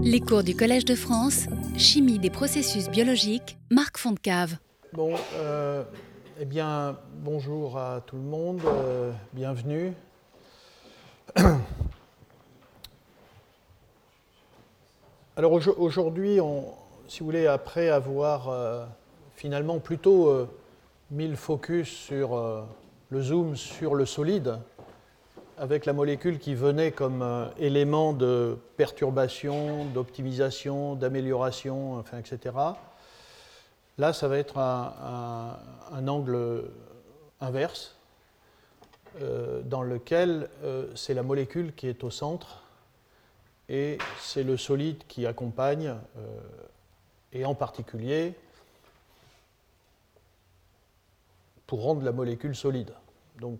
Les cours du Collège de France, Chimie des processus biologiques, Marc Fontcave. Bon, euh, eh bien, bonjour à tout le monde, euh, bienvenue. Alors aujourd'hui, si vous voulez, après avoir euh, finalement plutôt mis le focus sur le zoom sur le solide, avec la molécule qui venait comme élément de perturbation, d'optimisation, d'amélioration, enfin, etc. Là, ça va être un, angle inverse, dans lequel c'est la molécule qui est au centre et c'est le solide qui accompagne, euh, et en particulier pour rendre la molécule solide. Donc,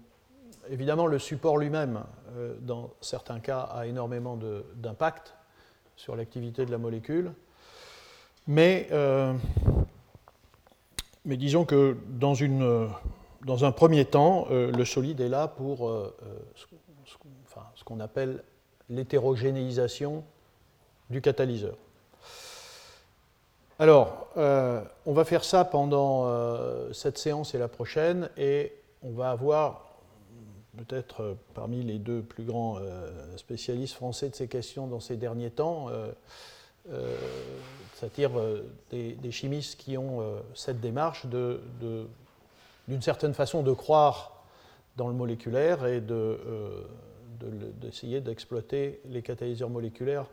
évidemment, le support lui-même, euh, dans certains cas, a énormément d'impact sur l'activité de la molécule, mais, euh, disons que dans, un premier temps, le solide est là pour ce qu'on appelle l'hétérogénéisation du catalyseur. Alors, euh, on va faire ça pendant euh, cette séance et la prochaine, et on va avoir peut-être euh, parmi les deux plus grands spécialistes français de ces questions dans ces derniers temps, c'est-à-dire des, chimistes qui ont cette démarche d'une certaine façon de croire dans le moléculaire et de d'essayer d'exploiter les catalyseurs moléculaires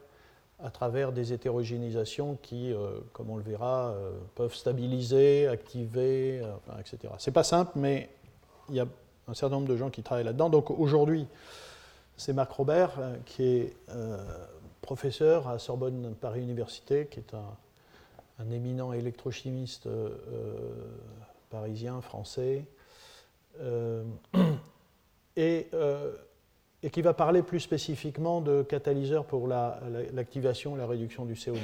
à travers des hétérogénéisations qui, euh, comme on le verra, euh, peuvent stabiliser, activer, euh, etc. C'est pas simple, mais il y a un certain nombre de gens qui travaillent là-dedans. Donc aujourd'hui, c'est Marc Robert, qui est professeur à Sorbonne Paris Université, qui est un, éminent électrochimiste parisien, français. et qui va parler plus spécifiquement de catalyseurs pour l'activation et la réduction du CO2.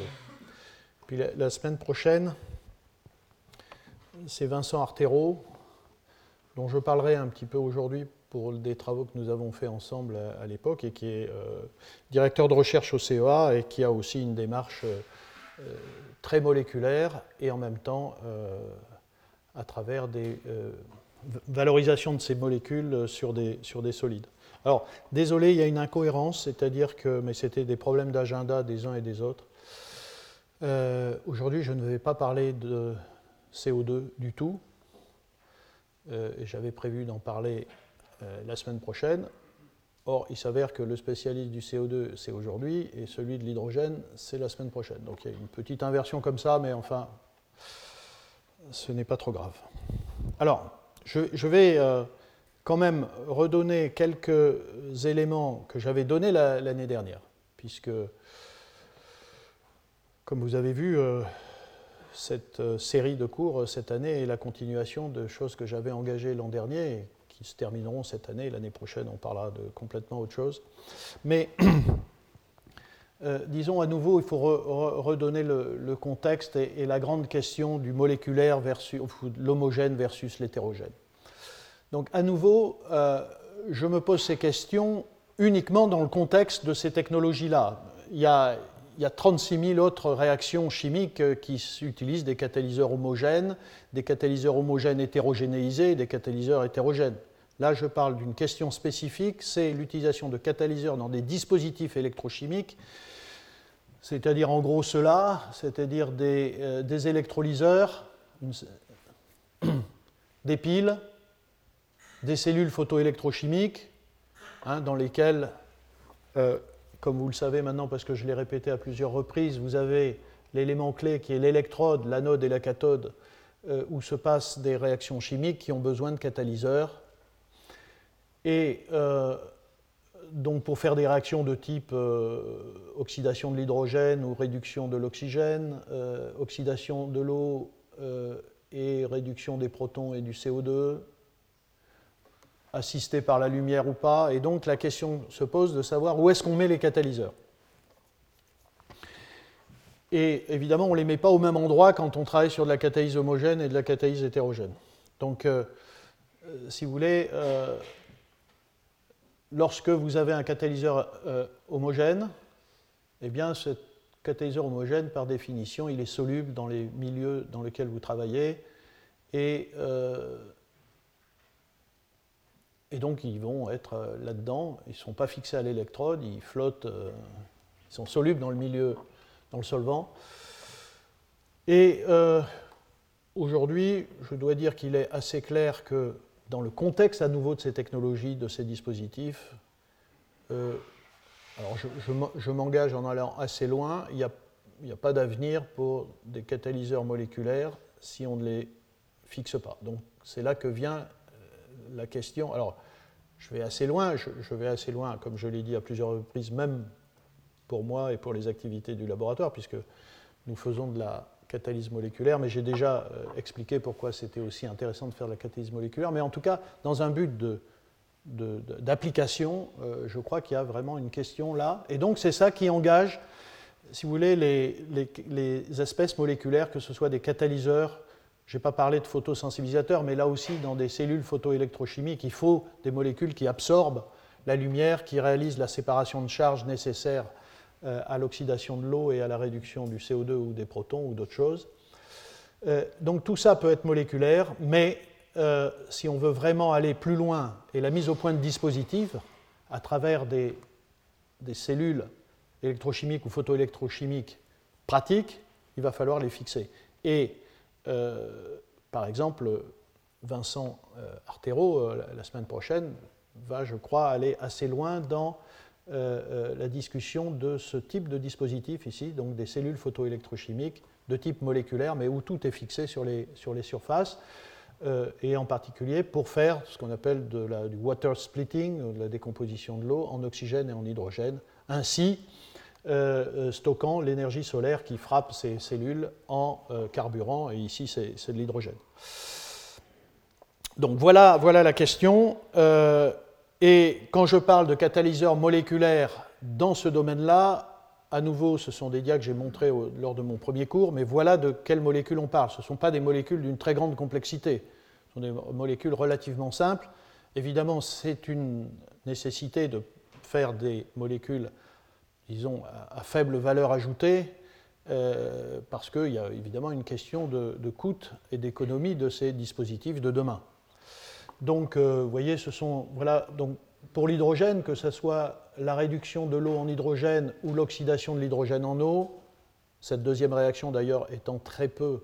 Puis la, semaine prochaine, c'est Vincent Artero, dont je parlerai un petit peu aujourd'hui pour des travaux que nous avons fait ensemble à, l'époque, et qui est euh, directeur de recherche au CEA et qui a aussi une démarche euh, très moléculaire et en même temps à travers des valorisations de ces molécules sur des, sur des solides. Alors, désolé, il y a une incohérence, c'est-à-dire que, mais c'était des problèmes d'agenda des uns et des autres. Euh, aujourd'hui, je ne vais pas parler de CO2 du tout. Euh, j'avais prévu d'en parler euh, la semaine prochaine. Or, il s'avère que le spécialiste du CO2, c'est aujourd'hui, et celui de l'hydrogène, c'est la semaine prochaine. Donc il y a une petite inversion comme ça, mais enfin, ce n'est pas trop grave. Alors, je vais quand même redonner quelques éléments que j'avais donnés l'année dernière, puisque, comme vous avez vu, euh, cette euh, série de cours euh, cette année est la continuation de choses que j'avais engagées l'an dernier et qui se termineront cette année. L'année prochaine, on parlera de complètement autre chose. Mais disons à nouveau, il faut redonner le, contexte et, la grande question du moléculaire versus l'homogène versus l'hétérogène. Donc à nouveau, euh, je me pose ces questions uniquement dans le contexte de ces technologies-là. Il, y a 36 000 autres réactions chimiques euh, qui utilisent des catalyseurs homogènes, des catalyseurs homogènes hétérogénéisés, des catalyseurs hétérogènes. Là, je parle d'une question spécifique, c'est l'utilisation de catalyseurs dans des dispositifs électrochimiques, c'est-à-dire en gros cela, c'est-à-dire des, euh, des électrolyseurs, des piles, des cellules photoélectrochimiques hein, dans lesquelles, euh, comme vous le savez maintenant parce que je l'ai répété à plusieurs reprises, vous avez l'élément clé qui est l'électrode, l'anode et la cathode, euh, où se passent des réactions chimiques qui ont besoin de catalyseurs. Et euh, donc pour faire des réactions de type oxydation de l'hydrogène ou réduction de l'oxygène, oxydation de l'eau et réduction des protons et du CO2, assisté par la lumière ou pas, et donc la question se pose de savoir où est-ce qu'on met les catalyseurs. Et évidemment, on ne les met pas au même endroit quand on travaille sur de la catalyse homogène et de la catalyse hétérogène. Donc, euh, euh, si vous voulez, euh, lorsque vous avez un catalyseur homogène, eh bien, cette catalyseur homogène, par définition, il est soluble dans les milieux dans lesquels vous travaillez. Et, et donc, ils vont être euh, là-dedans. Ils ne sont pas fixés à l'électrode, ils flottent, euh, ils sont solubles dans le milieu, dans le solvant. Et aujourd'hui, je dois dire qu'il est assez clair que dans le contexte à nouveau de ces technologies, de ces dispositifs, alors je, m'engage en allant assez loin, il n'y a, pas d'avenir pour des catalyseurs moléculaires si on ne les fixe pas. Donc c'est là que vient euh, la question. Alors je vais assez loin, je, vais assez loin, comme je l'ai dit à plusieurs reprises, même pour moi et pour les activités du laboratoire, puisque nous faisons de la catalyse moléculaire, mais j'ai déjà euh, expliqué pourquoi c'était aussi intéressant de faire de la catalyse moléculaire, mais en tout cas, dans un but d'application, euh, je crois qu'il y a vraiment une question là. Et donc c'est ça qui engage, si vous voulez, les, espèces moléculaires, que ce soit des catalyseurs, je n'ai pas parlé de photosensibilisateurs, mais là aussi dans des cellules photoélectrochimiques, il faut des molécules qui absorbent la lumière, qui réalisent la séparation de charge nécessaire euh, à l'oxydation de l'eau et à la réduction du CO2 ou des protons ou d'autres choses. Euh, donc tout ça peut être moléculaire, mais euh, si on veut vraiment aller plus loin, et la mise au point de dispositifs à travers des, cellules électrochimiques ou photoélectrochimiques pratiques, il va falloir les fixer. Et par exemple, Vincent euh, Artero, la semaine prochaine, va, je crois, aller assez loin dans la discussion de ce type de dispositif ici, donc des cellules photoélectrochimiques de type moléculaire, mais où tout est fixé sur les, sur les surfaces. Euh, et en particulier pour faire ce qu'on appelle du water splitting, de la décomposition de l'eau en oxygène et en hydrogène, ainsi euh, euh, stockant l'énergie solaire qui frappe ces cellules en carburant, et ici c'est de l'hydrogène. Donc voilà, voilà la question. et quand je parle de catalyseurs moléculaires dans ce domaine-là, à nouveau, ce sont des dias que j'ai montrés lors de mon premier cours, mais voilà de quelles molécules on parle. Ce ne sont pas des molécules d'une très grande complexité. Ce sont des molécules relativement simples. Évidemment, c'est une nécessité de faire des molécules, disons, à, faible valeur ajoutée, euh, parce qu'il y a évidemment une question de, coût et d'économie de ces dispositifs de demain. Donc, euh, vous voyez, ce sont, voilà, donc pour l'hydrogène, que ce soit la réduction de l'eau en hydrogène ou l'oxydation de l'hydrogène en eau, cette deuxième réaction d'ailleurs étant très peu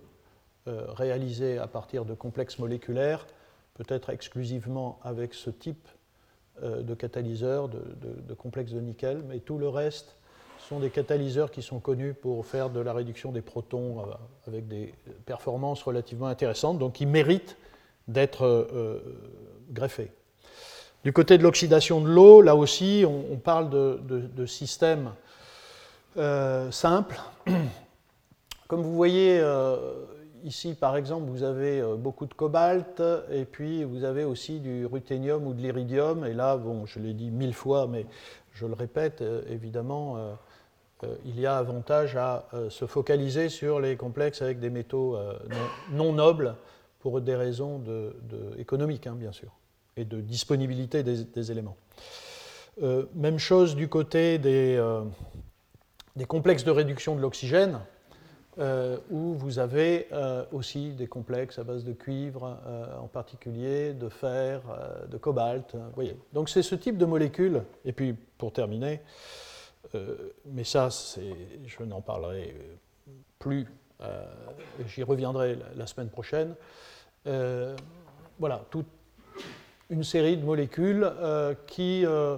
euh, réalisée à partir de complexes moléculaires, peut-être exclusivement avec ce type de catalyseur, de, complexes de nickel, mais tout le reste sont des catalyseurs qui sont connus pour faire de la réduction des protons euh, avec des performances relativement intéressantes, donc qui méritent d'être greffés. Du côté de l'oxydation de l'eau, là aussi, on, parle de, systèmes euh, simples. Comme vous voyez, euh, ici, par exemple, vous avez euh, beaucoup de cobalt, et puis vous avez aussi du ruthénium ou de l'iridium. Et là, bon, je l'ai dit mille fois, mais je le répète, évidemment, il y a avantage à se focaliser sur les complexes avec des métaux non, nobles pour des raisons économiques, hein, bien sûr et de disponibilité des, éléments. Euh, même chose du côté euh, des complexes de réduction de l'oxygène, euh, où vous avez aussi des complexes à base de cuivre en particulier, de fer, de cobalt. voyez. Donc c'est ce type de molécules. Et puis pour terminer, mais ça, je n'en parlerai plus, j'y reviendrai la, semaine prochaine. voilà, tout, une série de molécules euh, qui, euh,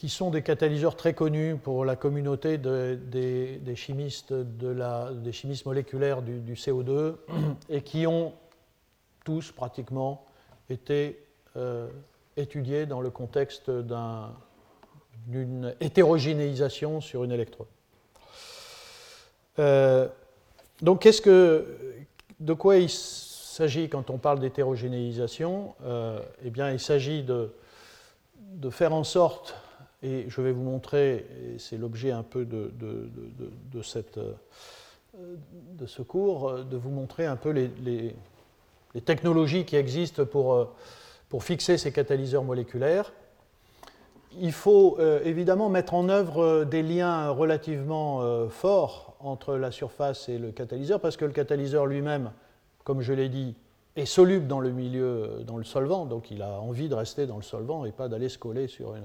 qui sont des catalyseurs très connus pour la communauté des, chimistes de la, des chimistes moléculaires du, CO2 et qui ont tous pratiquement été euh, étudiés dans le contexte d'une hétérogénéisation sur une électrode. donc, qu'est-ce que, de quoi il s'agit, quand on parle d'hétérogénéisation, euh, eh bien, il s'agit de, de, faire en sorte, et je vais vous montrer, et c'est l'objet un peu de, de, de, de ce cours, de vous montrer un peu les, les, technologies qui existent pour, pour fixer ces catalyseurs moléculaires. il faut évidemment mettre en œuvre des liens relativement forts entre la surface et le catalyseur, parce que le catalyseur lui-même, comme je l'ai dit, est soluble dans le milieu, dans le solvant, donc il a envie de rester dans le solvant et pas d'aller se coller sur une,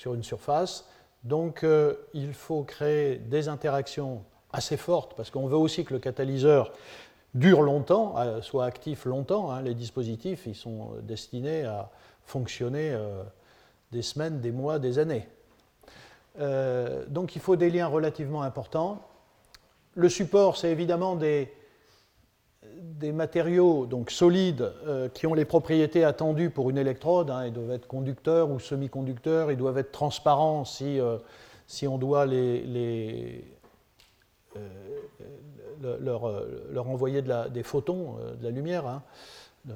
sur une surface. Donc il faut créer des interactions assez fortes, parce qu'on veut aussi que le catalyseur dure longtemps, euh, soit actif longtemps. Hein. Les dispositifs, ils sont destinés à fonctionner euh, des semaines, des mois, des années. Euh, donc il faut des liens relativement importants. Le support, c'est évidemment des, des, matériaux donc solides qui ont les propriétés attendues pour une électrode. Hein. Ils doivent être conducteurs ou semi-conducteurs, ils doivent être transparents si, si on doit les, les leur, euh, leur envoyer des photons, euh, de la lumière hein,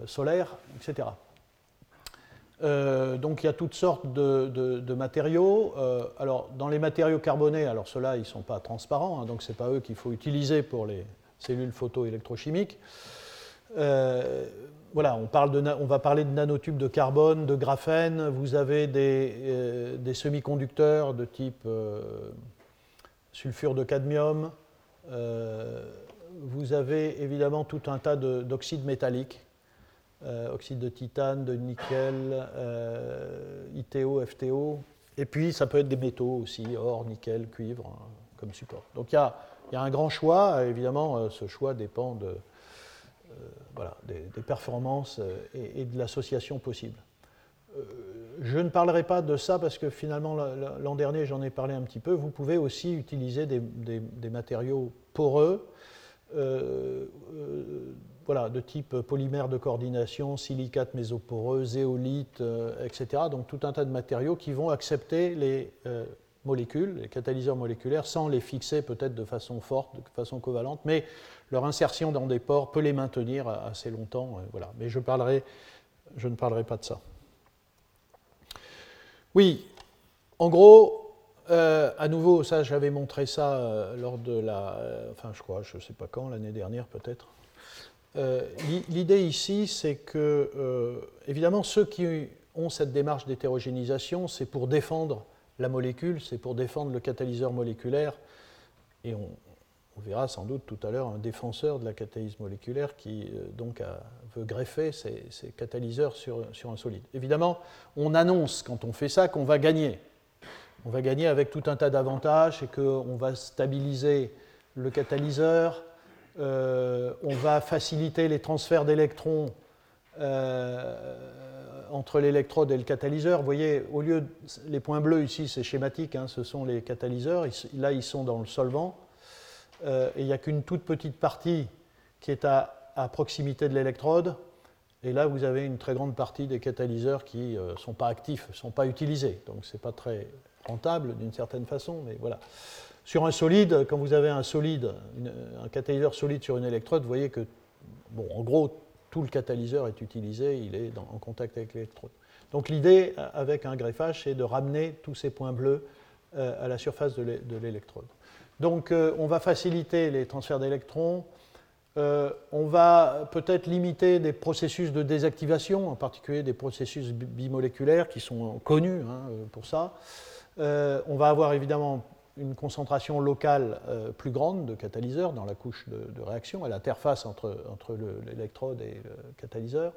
solaire, etc. Euh, donc il y a toutes sortes de, matériaux. alors dans les matériaux carbonés, alors ceux-là ils ne sont pas transparents, hein, donc ce n'est pas eux qu'il faut utiliser pour les cellules photoélectrochimiques. voilà, on, va parler de nanotubes de carbone, de graphène. Vous avez des, des semi-conducteurs de type sulfure de cadmium, euh, vous avez évidemment tout un tas d'oxydes métalliques, euh, oxyde de titane, de nickel, euh, ITO, FTO, et puis ça peut être des métaux aussi, or, nickel, cuivre, hein, comme support. Donc il y a, un grand choix, évidemment ce choix dépend voilà, des, performances et, de l'association possible. je ne parlerai pas de ça parce que finalement l'an dernier j'en ai parlé un petit peu. Vous pouvez aussi utiliser des matériaux poreux, euh, euh, voilà, de type polymère de coordination, silicate mésoporeux, zéolite, euh, etc. Donc tout un tas de matériaux qui vont accepter les molécules, les catalyseurs moléculaires, sans les fixer peut-être de façon forte, de façon covalente, mais leur insertion dans des pores peut les maintenir assez longtemps. voilà. Mais je, ne parlerai pas de ça. Oui, en gros, euh, à nouveau, ça, j'avais montré ça euh, lors de la. Euh, enfin, je crois, je ne sais pas quand, l'année dernière peut-être. L'idée ici, c'est que, évidemment, ceux qui ont cette démarche d'hétérogénéisation, c'est pour défendre la molécule, c'est pour défendre le catalyseur moléculaire. Et on, verra sans doute tout à l'heure un défenseur de la catalyse moléculaire qui donc veut greffer ces, catalyseurs sur, un solide. Évidemment, on annonce quand on fait ça qu'on va gagner on va gagner avec tout un tas d'avantages, c'est qu'on va stabiliser le catalyseur, euh, on va faciliter les transferts d'électrons euh, entre l'électrode et le catalyseur. Vous voyez, au lieu les points bleus ici, c'est schématique, hein, ce sont les catalyseurs. Là, ils sont dans le solvant. Euh, et il n'y a qu'une toute petite partie qui est à, proximité de l'électrode. Et là, vous avez une très grande partie des catalyseurs qui ne sont pas actifs, ne sont pas utilisés. Donc, ce n'est pas très rentable d'une certaine façon, mais voilà. Sur un solide, quand vous avez un solide, un catalyseur solide sur une électrode, vous voyez que, bon, en gros, tout le catalyseur est utilisé, il est en contact avec l'électrode. Donc l'idée avec un greffage, c'est de ramener tous ces points bleus euh, à la surface de l'électrode. Donc euh, on va faciliter les transferts d'électrons, euh, on va peut-être limiter des processus de désactivation, en particulier des processus bimoléculaires qui sont connus hein, pour ça. Euh, on va avoir évidemment une concentration locale euh, plus grande de catalyseurs dans la couche de, réaction, à l'interface entre, l'électrode et le catalyseur.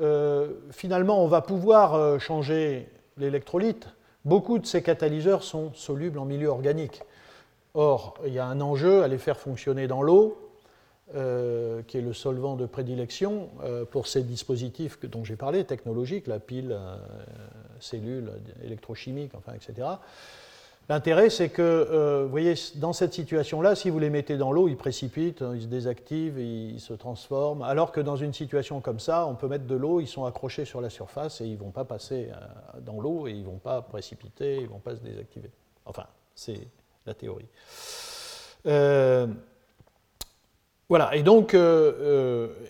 Euh, finalement, on va pouvoir changer l'électrolyte. Beaucoup de ces catalyseurs sont solubles en milieu organique. Or, il y a un enjeu à les faire fonctionner dans l'eau, qui est le solvant de prédilection pour ces dispositifs dont j'ai parlé, technologiques, la pile, cellules électrochimiques, enfin, etc. L'intérêt, c'est que, euh, vous voyez, dans cette situation-là, si vous les mettez dans l'eau, ils précipitent, ils se désactivent, ils se transforment. Alors que dans une situation comme ça, on peut mettre de l'eau, ils sont accrochés sur la surface et ils ne vont pas passer euh, dans l'eau et ils ne vont pas précipiter, ils ne vont pas se désactiver. Enfin, c'est la théorie. Euh, voilà, et donc,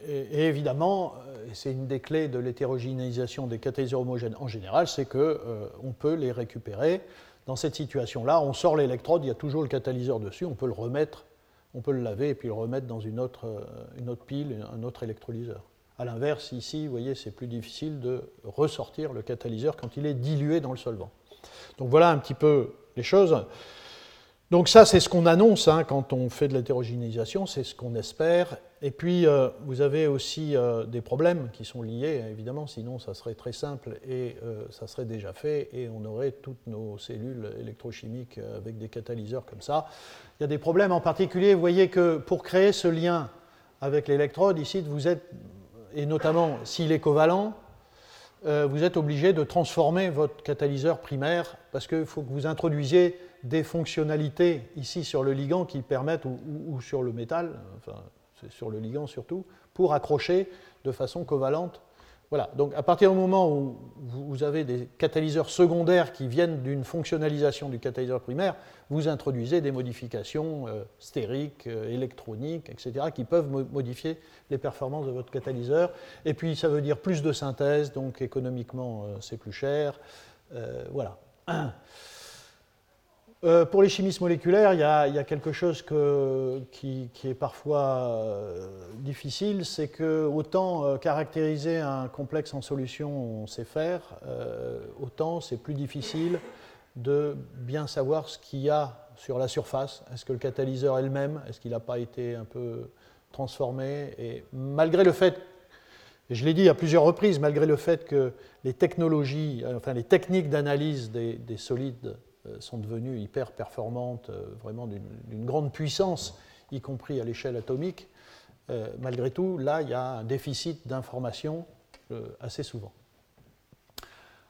évidemment, c'est une des clés de l'hétérogénéisation des catalyseurs homogènes en général, c'est qu'on peut les récupérer. Dans cette situation-là, on sort l'électrode, il y a toujours le catalyseur dessus, on peut le remettre, on peut le laver et puis le remettre dans une autre, euh, pile, un autre électrolyseur. À l'inverse, ici, vous voyez, c'est plus difficile de ressortir le catalyseur quand il est dilué dans le solvant. Donc voilà un petit peu les choses. Donc ça, c'est ce qu'on annonce hein, quand on fait de l'hétérogénéisation, c'est ce qu'on espère. Et puis, euh, vous avez aussi euh, des problèmes qui sont liés, évidemment, sinon ça serait très simple et euh, ça serait déjà fait et on aurait toutes nos cellules électrochimiques avec des catalyseurs comme ça. Il y a des problèmes en particulier, vous voyez que pour créer ce lien avec l'électrode, ici, vous êtes, et notamment s'il est covalent, vous êtes obligé de transformer votre catalyseur primaire parce qu'il faut que vous introduisiez des fonctionnalités ici sur le ligand qui permettent, ou, sur le métal, enfin sur le ligand surtout, pour accrocher de façon covalente. Voilà, donc à partir du moment où vous avez des catalyseurs secondaires qui viennent d'une fonctionnalisation du catalyseur primaire, vous introduisez des modifications euh, stériques, euh, électroniques, etc., qui peuvent modifier les performances de votre catalyseur. Et puis ça veut dire plus de synthèse, donc économiquement euh, c'est plus cher. voilà. Euh, pour les chimistes moléculaires, il y a, quelque chose qui, est parfois euh, difficile, c'est que autant euh, caractériser un complexe en solution, on sait faire, autant c'est plus difficile de bien savoir ce qu'il y a sur la surface. Est-ce que le catalyseur est le même Est-ce qu'il n'a pas été un peu transformé? Et malgré le fait, et je l'ai dit à plusieurs reprises, malgré le fait que les technologies, enfin les techniques d'analyse des solides sont devenues hyper performantes, euh, vraiment d'une grande puissance, y compris à l'échelle atomique, euh, malgré tout, là, il y a un déficit d'information assez souvent.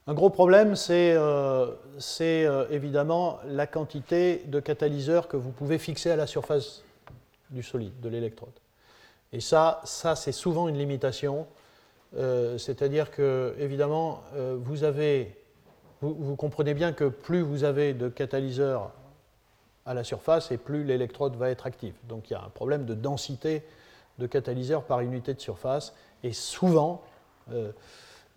Un gros problème, c'est évidemment la quantité de catalyseurs que vous pouvez fixer à la surface du solide, de l'électrode. Et ça, ça c'est souvent une limitation. C'est-à-dire que, évidemment, vous avez vous, comprenez bien que plus vous avez de catalyseurs à la surface et plus l'électrode va être active. Donc il y a un problème de densité de catalyseurs par unité de surface. Et souvent, euh,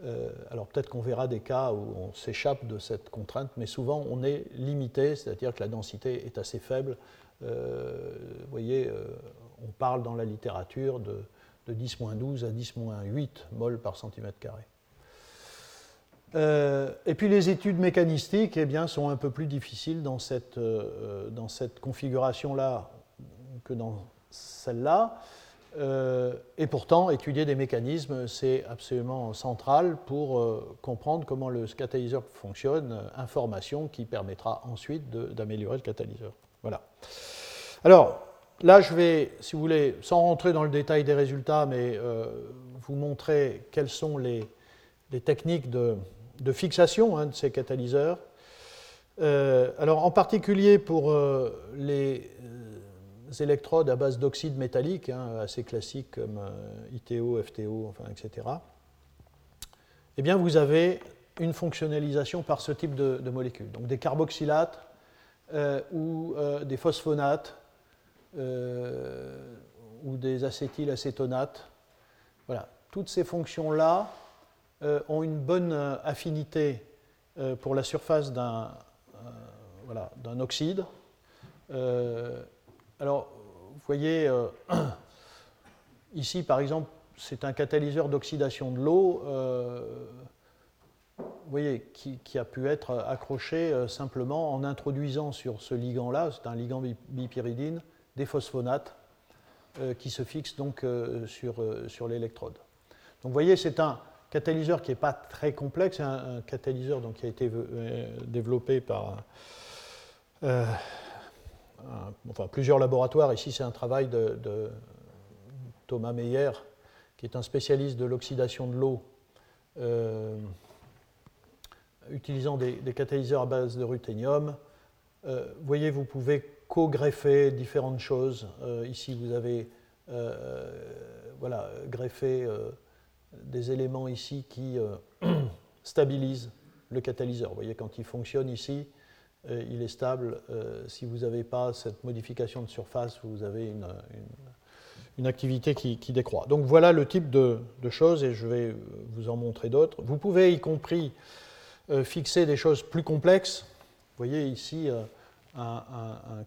euh, alors peut-être qu'on verra des cas où on s'échappe de cette contrainte, mais souvent on est limité, c'est-à-dire que la densité est assez faible. Euh, vous voyez, on parle dans la littérature de, de 10-12 à 10-8 mol par centimètre carré. Euh, et puis les études mécanistiques eh bien, sont un peu plus difficiles dans cette, euh, dans cette configuration-là que dans celle-là. Euh, et pourtant, étudier des mécanismes, c'est absolument central pour comprendre comment le catalyseur fonctionne, information qui permettra ensuite d'améliorer le catalyseur. Voilà. Alors, là, je vais, si vous voulez, sans rentrer dans le détail des résultats, mais vous montrer quelles sont les, les techniques de, de fixation hein, de ces catalyseurs. Euh, alors en particulier pour euh, les euh, électrodes à base d'oxyde métallique, hein, assez classiques comme ITO, FTO, enfin, etc., eh bien vous avez une fonctionnalisation par ce type de, de molécules. Donc des carboxylates ou des phosphonates ou des acétylacétonates. Voilà, toutes ces fonctions-là ont une bonne euh, affinité euh, pour la surface d'un voilà, oxyde. alors, vous voyez, ici par exemple, c'est un catalyseur d'oxydation de l'eau vous voyez, qui, qui, a pu être accroché simplement en introduisant sur ce ligand-là, c'est un ligand bipyridine, des phosphonates qui se fixent donc sur, sur l'électrode. Donc vous voyez, c'est un, catalyseur qui n'est pas très complexe, un, catalyseur donc, qui a été euh, développé par euh, plusieurs laboratoires. Ici, c'est un travail de, Thomas Meyer, qui est un spécialiste de l'oxydation de l'eau, euh, utilisant des, catalyseurs à base de ruthénium. vous voyez, vous pouvez co-greffer différentes choses. ici, vous avez voilà, greffé des éléments ici qui euh, stabilisent le catalyseur. Vous voyez, quand il fonctionne ici, euh, il est stable. Euh, si vous n'avez pas cette modification de surface, vous avez une, une, activité qui, décroît. Donc voilà le type de, choses et je vais vous en montrer d'autres. Vous pouvez y compris fixer des choses plus complexes. Vous voyez ici un,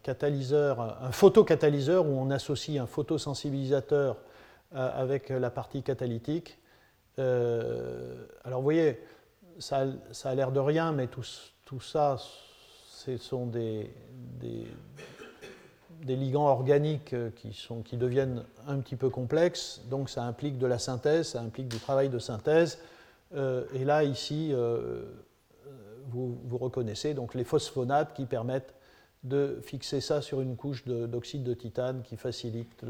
catalyseur, un photocatalyseur où on associe un photosensibilisateur avec la partie catalytique. Alors vous voyez, ça, a l'air de rien, mais tout, ça, ce sont des, ligands organiques qui, sont, qui deviennent un petit peu complexes, donc ça implique de la synthèse, ça implique du travail de synthèse. et là, ici, vous, vous, reconnaissez donc les phosphonates qui permettent de fixer ça sur une couche d'oxyde de, titane qui facilite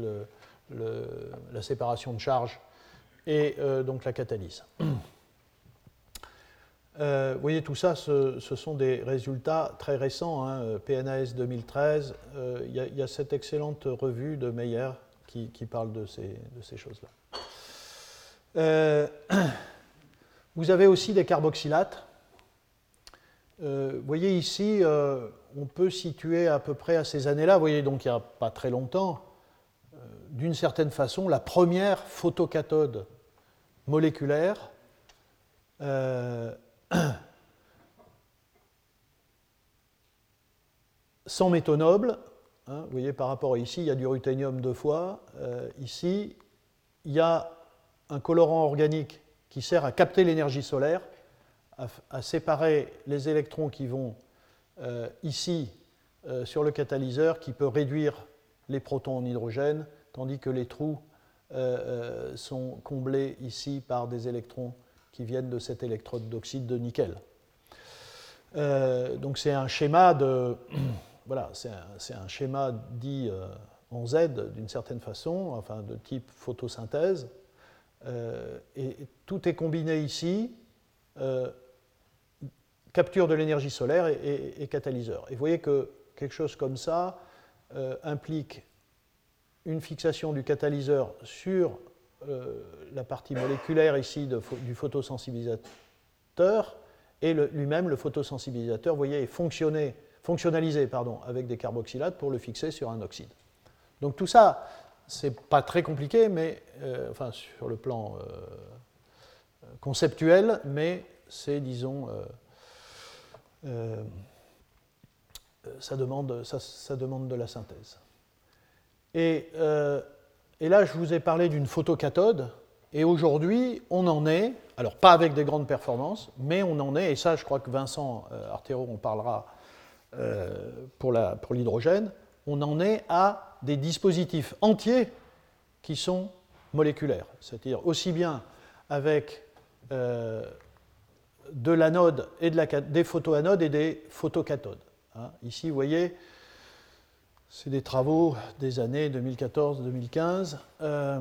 la séparation de charge et euh, donc la catalyse. Euh, vous voyez, tout ça, ce, sont des résultats très récents. Hein, PNAS 2013, euh, il y, a cette excellente revue de Meyer qui, parle de ces, choses-là. vous avez aussi des carboxylates. vous voyez ici, on peut situer à peu près à ces années-là, vous voyez, donc il n'y a pas très longtemps, d'une certaine façon, la première photocathode moléculaire euh, sans métaux nobles. Hein, vous voyez, par rapport à ici, il y a du ruthénium deux fois. Euh, ici, il y a un colorant organique qui sert à capter l'énergie solaire, à, séparer les électrons qui vont euh, ici sur le catalyseur qui peut réduire les protons en hydrogène, tandis que les trous euh, sont comblés ici par des électrons qui viennent de cette électrode d'oxyde de nickel. donc c'est un schéma de schéma dit en Z d'une certaine façon, enfin de type photosynthèse, et, tout est combiné ici capture de l'énergie solaire et, catalyseur. Et vous voyez que quelque chose comme ça euh, implique une fixation du catalyseur sur euh, la partie moléculaire ici du photosensibilisateur et lui-même, le, photosensibilisateur, vous voyez, est fonctionnalisé pardon, avec des carboxylates pour le fixer sur un oxyde. Donc tout ça, c'est pas très compliqué, mais euh, enfin sur le plan conceptuel, mais c'est, disons, euh, ça, demande de la synthèse. Et, euh, et, là, je vous ai parlé d'une photocathode, et aujourd'hui, on en est, alors pas avec des grandes performances, mais on en est, et ça, je crois que Vincent euh, Artero en parlera pour l'hydrogène, on en est à des dispositifs entiers qui sont moléculaires, c'est-à-dire aussi bien avec de l'anode et de la, des photoanodes et des photocathodes. Hein. Ici, vous voyez, c'est des travaux des années 2014-2015. Euh,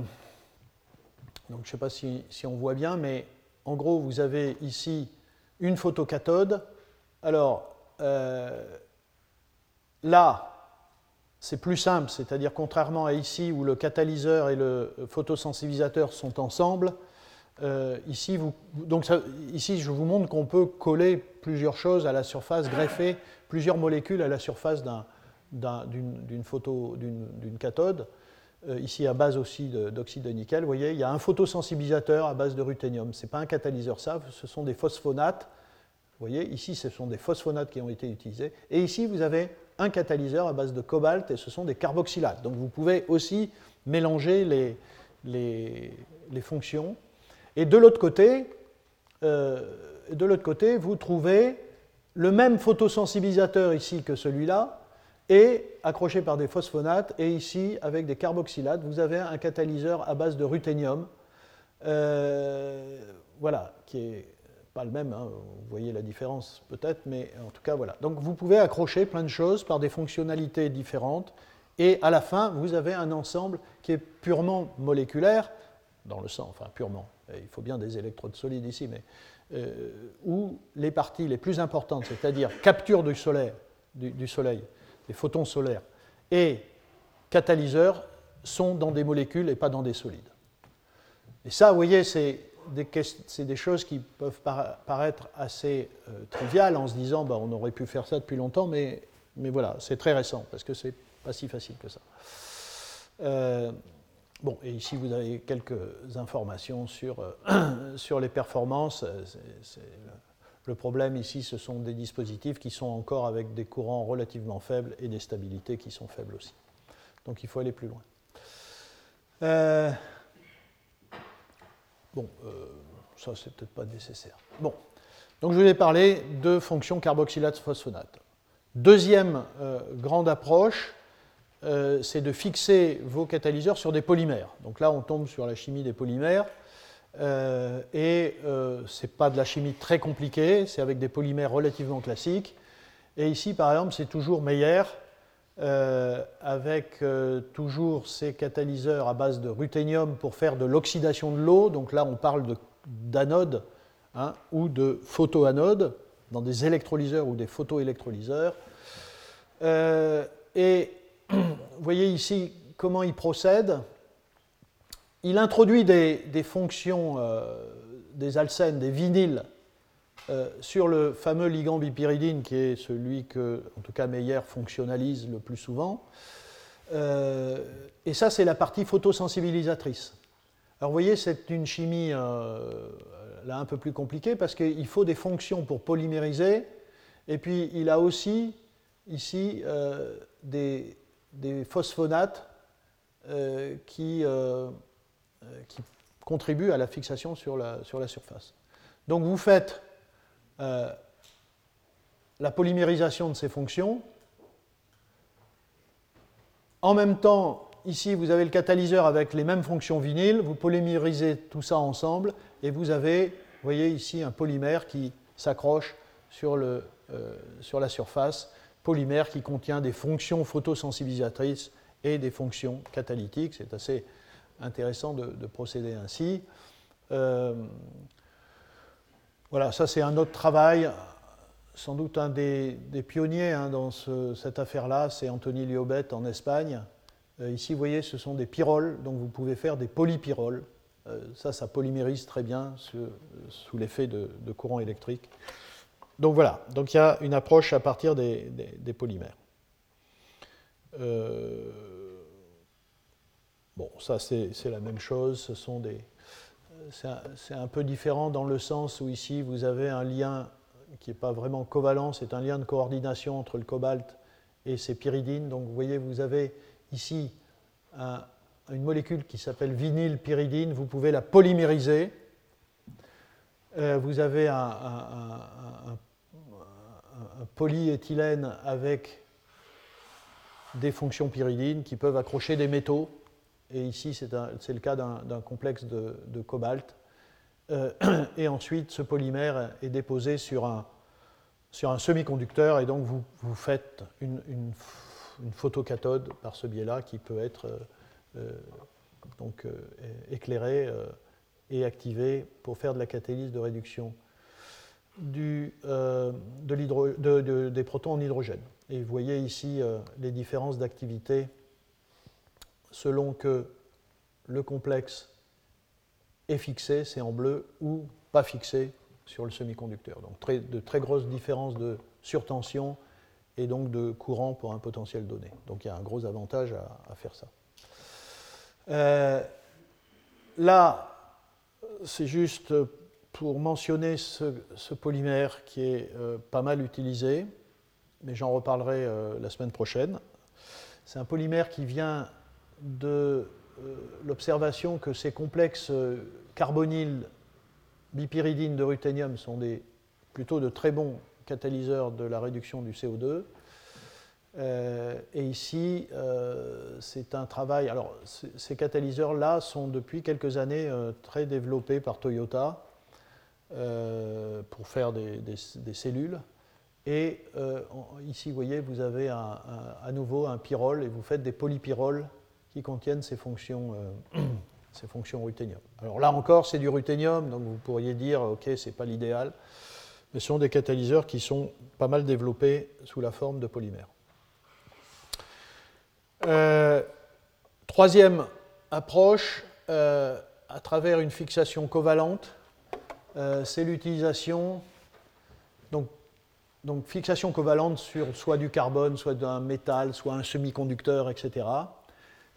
donc, je ne sais pas si, on voit bien, mais en gros, vous avez ici une photocathode. Alors, euh, là, c'est plus simple, c'est-à-dire contrairement à ici où le catalyseur et le photosensibilisateur sont ensemble, euh, ici, donc ici, je vous montre qu'on peut coller plusieurs choses à la surface, greffer plusieurs molécules à la surface d'une photo, d'une cathode. Euh, ici, à base aussi d'oxyde de, nickel, vous voyez, il y a un photosensibilisateur à base de ruthénium. Ce n'est pas un catalyseur ça, ce sont des phosphonates. Vous voyez, ici, ce sont des phosphonates qui ont été utilisés. Et ici, vous avez un catalyseur à base de cobalt et ce sont des carboxylates. Donc, vous pouvez aussi mélanger les, les, fonctions et de l'autre côté, euh, de l'autre côté, vous trouvez le même photosensibilisateur ici que celui-là, et accroché par des phosphonates, et ici avec des carboxylates, vous avez un catalyseur à base de ruthénium, euh, voilà, qui est pas le même, hein, vous voyez la différence peut-être, mais en tout cas voilà. Donc vous pouvez accrocher plein de choses par des fonctionnalités différentes, et à la fin, vous avez un ensemble qui est purement moléculaire, dans le sang, enfin purement, il faut bien des électrodes solides ici, mais euh, où les parties les plus importantes, c'est-à-dire capture du soleil, du, soleil, des photons solaires, et catalyseurs, sont dans des molécules et pas dans des solides. Et ça, vous voyez, c'est des, choses qui peuvent paraître assez euh, triviales en se disant bah, on aurait pu faire ça depuis longtemps, mais, voilà, c'est très récent parce que c'est pas si facile que ça. Euh, Bon, et ici vous avez quelques informations sur, euh, sur les performances. Le problème ici, ce sont des dispositifs qui sont encore avec des courants relativement faibles et des stabilités qui sont faibles aussi. Donc il faut aller plus loin. Euh, Bon, ça, c'est peut-être pas nécessaire. Bon, donc je vous ai parlé de fonctions carboxylate phosphonate. Deuxième grande approche, c'est de fixer vos catalyseurs sur des polymères. Donc là, on tombe sur la chimie des polymères. Euh, et euh, ce n'est pas de la chimie très compliquée, c'est avec des polymères relativement classiques. Et ici, par exemple, c'est toujours Meyer, euh, avec toujours ces catalyseurs à base de ruthénium pour faire de l'oxydation de l'eau. Donc là, on parle d'anode hein, ou de photoanode, dans des électrolyseurs ou des photoélectrolyseurs. et vous voyez ici comment ils procèdent il introduit des, fonctions euh, des alcènes, des vinyles, euh, sur le fameux ligand bipyridine qui est celui que, en tout cas, Meyer fonctionnalise le plus souvent. Euh, et ça, c'est la partie photosensibilisatrice. Alors, vous voyez, c'est une chimie là un peu plus compliquée parce qu'il faut des fonctions pour polymériser. Et puis, il a aussi ici des, phosphonates qui qui contribue à la fixation sur la, sur la surface. Donc vous faites euh, la polymérisation de ces fonctions. En même temps, ici, vous avez le catalyseur avec les mêmes fonctions vinyles. Vous polymérisez tout ça ensemble et vous avez, vous voyez ici, un polymère qui s'accroche sur, euh, sur la surface. Polymère qui contient des fonctions photosensibilisatrices et des fonctions catalytiques. C'est assez intéressant de, procéder ainsi. Euh, voilà, ça c'est un autre travail. Sans doute un des, pionniers hein, dans cette affaire-là, c'est Anthony Liobet en Espagne. Euh, ici, vous voyez, ce sont des pyroles, donc vous pouvez faire des polypyroles. Euh, ça, ça polymérise très bien sous, l'effet de, courant électrique. Donc voilà, donc il y a une approche à partir des, des polymères. Bon, ça c'est la même chose, ce sont des... C'est un, peu différent dans le sens où ici vous avez un lien qui n'est pas vraiment covalent, c'est un lien de coordination entre le cobalt et ces pyridines. Donc vous voyez, vous avez ici une molécule qui s'appelle vinylpyridine, vous pouvez la polymériser. Euh, vous avez un, polyéthylène avec des fonctions pyridines qui peuvent accrocher des métaux et ici c'est le cas d'un complexe de, cobalt. Euh, et ensuite, ce polymère est déposé sur un, semi-conducteur, et donc vous, faites une, photocathode par ce biais-là qui peut être euh, euh, donc, éclairée et activée pour faire de la catalyse de réduction du, de des protons en hydrogène. Et vous voyez ici les différences d'activité selon que le complexe est fixé, c'est en bleu, ou pas fixé sur le semi-conducteur. Donc de très grosses différences de surtension et donc de courant pour un potentiel donné. Donc il y a un gros avantage à, faire ça. Euh, là, c'est juste pour mentionner ce, polymère qui est euh, pas mal utilisé, mais j'en reparlerai euh, la semaine prochaine. C'est un polymère qui vient de euh, l'observation que ces complexes euh, carbonyles bipyridines de ruthénium sont des, plutôt de très bons catalyseurs de la réduction du CO2. Euh, et ici, c'est un travail. Alors, ces catalyseurs-là sont depuis quelques années très développés par Toyota pour faire des, cellules. Et ici, vous voyez, vous avez à nouveau un pyrrole et vous faites des polypyroles qui contiennent ces fonctions, euh, ces fonctions ruthénium. Alors là encore, c'est du ruthénium, donc vous pourriez dire, ok, ce n'est pas l'idéal, mais ce sont des catalyseurs qui sont pas mal développés sous la forme de polymères. Euh, troisième approche, euh, à travers une fixation covalente, c'est l'utilisation, donc, donc fixation covalente sur soit du carbone, soit d'un métal, soit un semi-conducteur, etc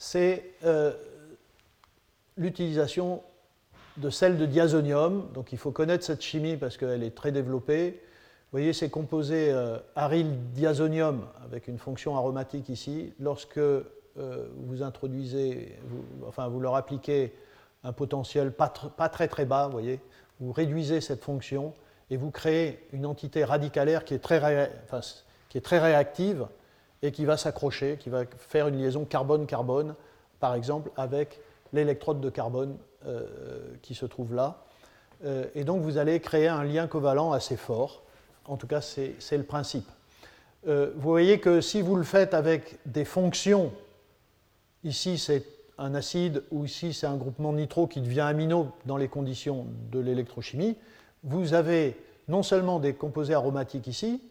c'est euh, l'utilisation de sel de diazonium. Donc il faut connaître cette chimie parce qu'elle est très développée. Vous voyez ces composés euh, aryl diazonium avec une fonction aromatique ici. Lorsque euh, vous introduisez, enfin vous leur appliquez un potentiel pas, très très bas, vous voyez, vous réduisez cette fonction et vous créez une entité radicalaire qui est très réactive et qui va s'accrocher, qui va faire une liaison carbone-carbone, par exemple, avec l'électrode de carbone euh, qui se trouve là. Euh, et donc vous allez créer un lien covalent assez fort. En tout cas, c'est le principe. Euh, vous voyez que si vous le faites avec des fonctions, ici c'est un acide ou ici c'est un groupement nitro qui devient amino dans les conditions de l'électrochimie, vous avez non seulement des composés aromatiques ici,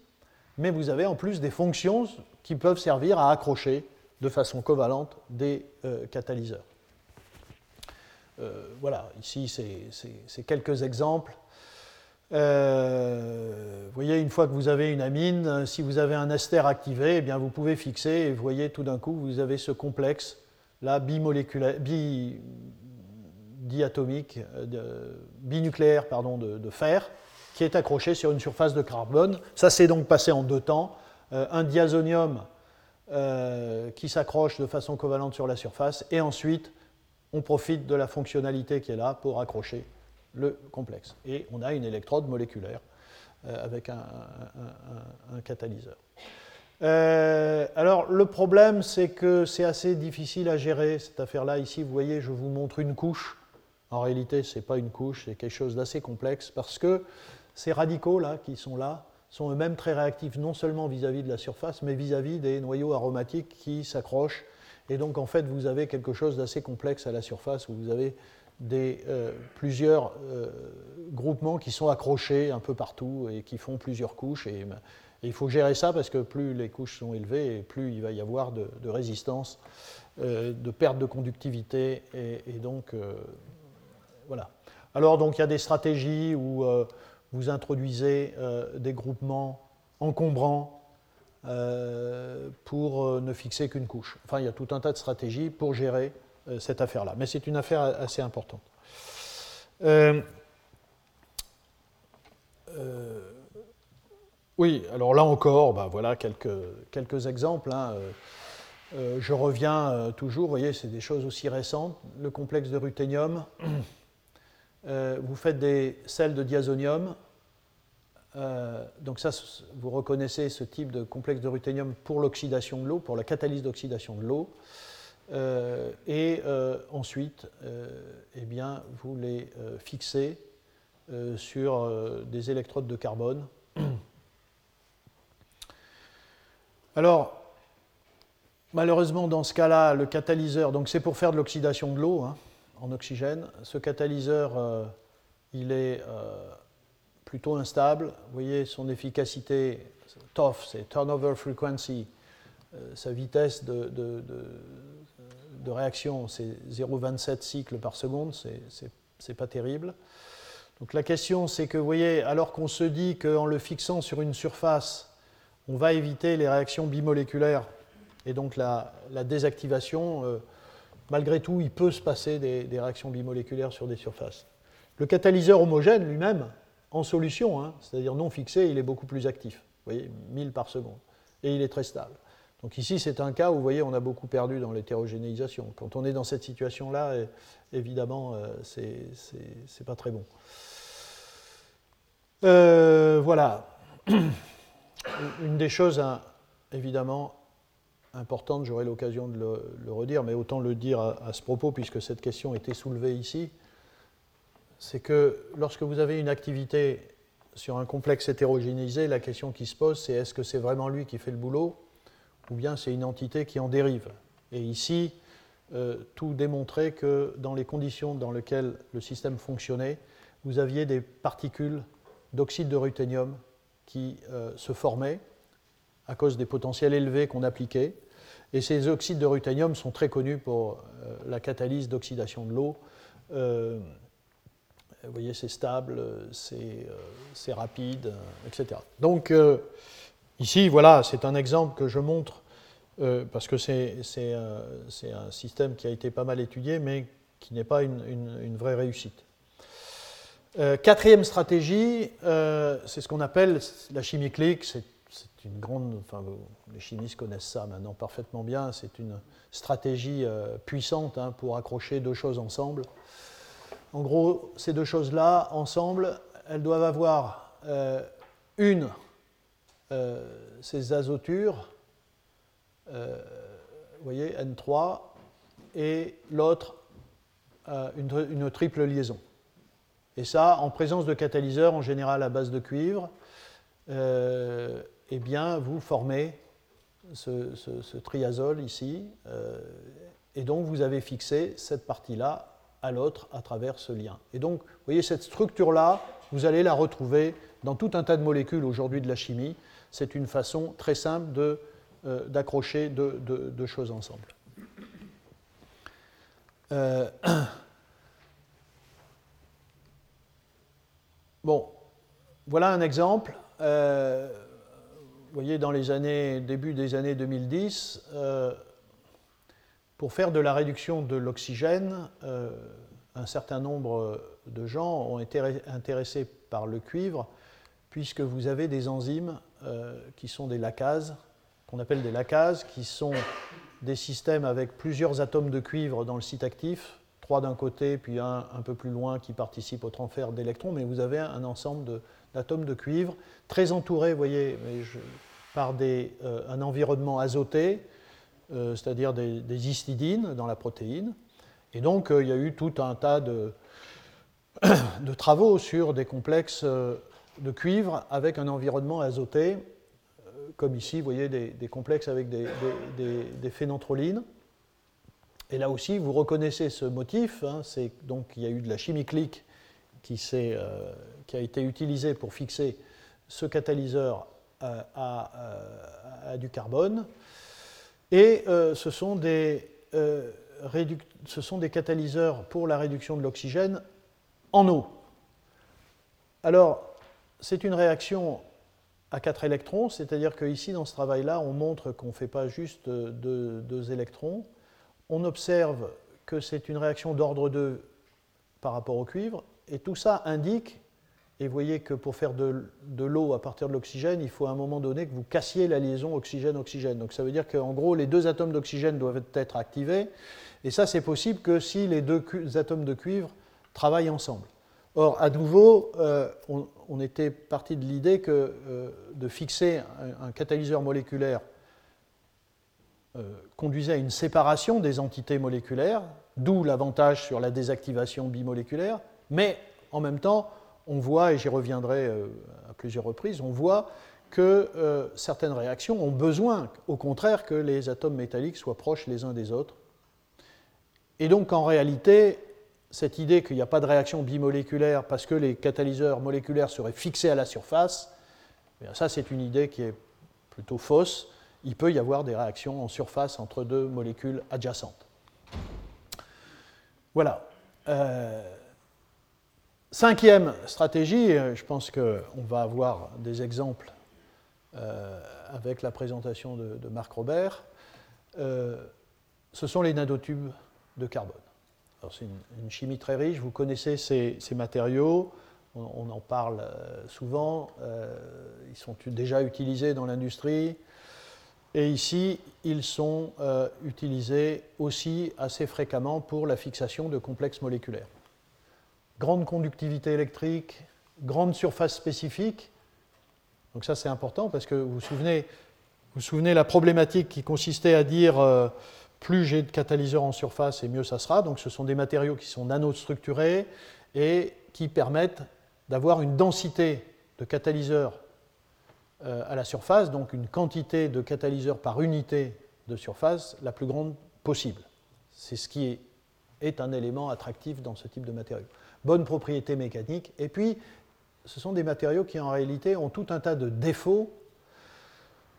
mais vous avez en plus des fonctions qui peuvent servir à accrocher de façon covalente des catalyseurs. Euh, voilà, ici, c'est quelques exemples. Euh, vous voyez, une fois que vous avez une amine, si vous avez un ester activé, eh bien, vous pouvez fixer et vous voyez tout d'un coup, vous avez ce complexe là, bimoléculaire, bi, diatomique, euh, binucléaire pardon, de, fer, est accroché sur une surface de carbone. Ça s'est donc passé en deux temps. un diazonium qui s'accroche de façon covalente sur la surface, et ensuite on profite de la fonctionnalité qui est là pour accrocher le complexe. Et on a une électrode moléculaire euh, avec un, catalyseur. Euh, alors le problème, c'est que c'est assez difficile à gérer cette affaire-là. Ici, vous voyez, je vous montre une couche. En réalité, ce n'est pas une couche, c'est quelque chose d'assez complexe parce que ces radicaux-là qui sont là sont eux-mêmes très réactifs, non seulement vis-à-vis de la surface, mais vis à -vis des noyaux aromatiques qui s'accrochent et donc, en fait, vous avez quelque chose d'assez complexe à la surface où vous avez euh, plusieurs euh, groupements qui sont accrochés un peu partout et qui font plusieurs couches. Et, il faut gérer ça parce que plus les couches sont élevées, et plus il va y avoir de, résistance, euh, de perte de conductivité. Et, et donc, voilà. Alors, donc, il y a des stratégies où vous introduisez des groupements encombrants euh, pour euh, ne fixer qu'une couche. Enfin, il y a tout un tas de stratégies pour gérer euh, cette affaire-là. Mais c'est une affaire assez importante. oui, alors là encore, bah, voilà quelques, quelques exemples. Hein. je reviens toujours, vous voyez, c'est des choses aussi récentes. Le complexe de ruthénium, vous faites des sels de diazonium, euh, donc ça, vous reconnaissez ce type de complexe de ruthénium pour l'oxydation de l'eau, pour la catalyse d'oxydation de l'eau. Euh, et euh, ensuite, eh bien, vous les fixez sur des électrodes de carbone. Alors, malheureusement, dans ce cas-là, le catalyseur, donc c'est pour faire de l'oxydation de l'eau hein, en oxygène. Ce catalyseur, il est plutôt instable. Vous voyez son efficacité, TOF, c'est turnover frequency, euh, sa vitesse de, de, réaction, c'est 0,27 cycles par seconde, c'est pas terrible. Donc la question, c'est que, vous voyez, alors qu'on se dit qu'en le fixant sur une surface, on va éviter les réactions bimoléculaires et donc la, désactivation, euh, malgré tout, il peut se passer des, réactions bimoléculaires sur des surfaces. Le catalyseur homogène lui-même, en solution, hein, c'est-à-dire non fixé, il est beaucoup plus actif. Vous voyez, 1000 par seconde. Et il est très stable. Donc ici, c'est un cas où, vous voyez, on a beaucoup perdu dans l'hétérogénéisation. Quand on est dans cette situation-là, évidemment, euh, c'est pas très bon. Euh, voilà. Une des choses, hein, évidemment, importantes, j'aurai l'occasion de le, redire, mais autant le dire à, ce propos, puisque cette question était soulevée ici, c'est que lorsque vous avez une activité sur un complexe hétérogénéisé, la question qui se pose, c'est est-ce que c'est vraiment lui qui fait le boulot ou bien c'est une entité qui en dérive. Et ici, euh, tout démontrait que dans les conditions dans lesquelles le système fonctionnait, vous aviez des particules d'oxyde de ruthénium qui euh, se formaient à cause des potentiels élevés qu'on appliquait. Et ces oxydes de ruthénium sont très connus pour euh, la catalyse d'oxydation de l'eau. Vous voyez, c'est stable, c'est euh, rapide, euh, etc. Donc, euh, ici, voilà, c'est un exemple que je montre parce que c'est un système qui a été pas mal étudié, mais qui n'est pas une, vraie réussite. quatrième stratégie, c'est ce qu'on appelle la chimie clique. C'est une grande, enfin, les chimistes connaissent ça maintenant parfaitement bien. C'est une stratégie puissante hein, pour accrocher deux choses ensemble. En gros, ces deux choses-là, ensemble, elles doivent avoir une, ces azotures, vous voyez, N3, et l'autre, une, triple liaison. Et ça, en présence de catalyseurs, en général à base de cuivre, euh, eh bien, vous formez ce, triazole ici, euh, et donc vous avez fixé cette partie-là à l'autre à travers ce lien. Et donc, vous voyez, cette structure-là, vous allez la retrouver dans tout un tas de molécules aujourd'hui de la chimie. C'est une façon très simple euh, d'accrocher de, deux choses ensemble. bon, voilà un exemple. Euh, vous voyez, dans les années, début des années 2010, euh, pour faire de la réduction de l'oxygène, euh, un certain nombre de gens ont été intéressés par le cuivre, puisque vous avez des enzymes qui sont des lacases, qu'on appelle des lacases, qui sont des systèmes avec plusieurs atomes de cuivre dans le site actif, trois d'un côté, puis un un peu plus loin qui participe au transfert d'électrons, mais vous avez un ensemble de, d'atomes de cuivre, très entourés, vous voyez, par des, euh, un environnement azoté, euh, c'est-à-dire des, histidines dans la protéine. Et donc, euh, il y a eu tout un tas de, de travaux sur des complexes de cuivre avec un environnement azoté, comme ici, vous voyez, des, complexes avec des, des, phénantrolines. Et là aussi, vous reconnaissez ce motif, hein, c'est donc il y a eu de la chimie clique qui, euh, qui, a été utilisé pour fixer ce catalyseur euh, à, euh, à, du carbone. Et ce, sont des, ce sont des catalyseurs pour la réduction de l'oxygène en eau. Alors, c'est une réaction à 4 électrons, c'est-à-dire qu'ici, dans ce travail-là, on montre qu'on ne fait pas juste deux, deux, électrons. On observe que c'est une réaction d'ordre 2 par rapport au cuivre, et tout ça indique, et vous voyez que pour faire de, l'eau à partir de l'oxygène, il faut à un moment donné que vous cassiez la liaison oxygène-oxygène. Donc ça veut dire qu'en gros, les deux atomes d'oxygène doivent être activés, et ça c'est possible que si les deux atomes de cuivre travaillent ensemble. Or, à nouveau, euh, on, était parti de l'idée que euh, de fixer un, catalyseur moléculaire euh, conduisait à une séparation des entités moléculaires, d'où l'avantage sur la désactivation bimoléculaire, mais en même temps, on voit, et j'y reviendrai euh, à plusieurs reprises, on voit que euh, certaines réactions ont besoin, au contraire, que les atomes métalliques soient proches les uns des autres. Et donc, en réalité, cette idée qu'il n'y a pas de réaction bimoléculaire parce que les catalyseurs moléculaires seraient fixés à la surface, eh ça, c'est une idée qui est plutôt fausse. Il peut y avoir des réactions en surface entre deux molécules adjacentes. Voilà. Euh, Cinquième stratégie, euh, je pense qu'on va avoir des exemples euh, avec la présentation de, Marc Robert, euh, ce sont les nanotubes de carbone. C'est une, chimie très riche, vous connaissez ces, matériaux, on, en parle souvent, ils sont déjà utilisés dans l'industrie, et ici, ils sont utilisés aussi assez fréquemment pour la fixation de complexes moléculaires grande conductivité électrique, grande surface spécifique. Donc ça c'est important parce que vous vous souvenez, vous la problématique qui consistait à dire euh, plus j'ai de catalyseurs en surface et mieux ça sera. Donc ce sont des matériaux qui sont nanostructurés et qui permettent d'avoir une densité de catalyseurs euh, à la surface, donc une quantité de catalyseurs par unité de surface la plus grande possible. C'est ce qui est un élément attractif dans ce type de matériaux bonnes propriétés mécaniques. Et puis, ce sont des matériaux qui en réalité ont tout un tas de défauts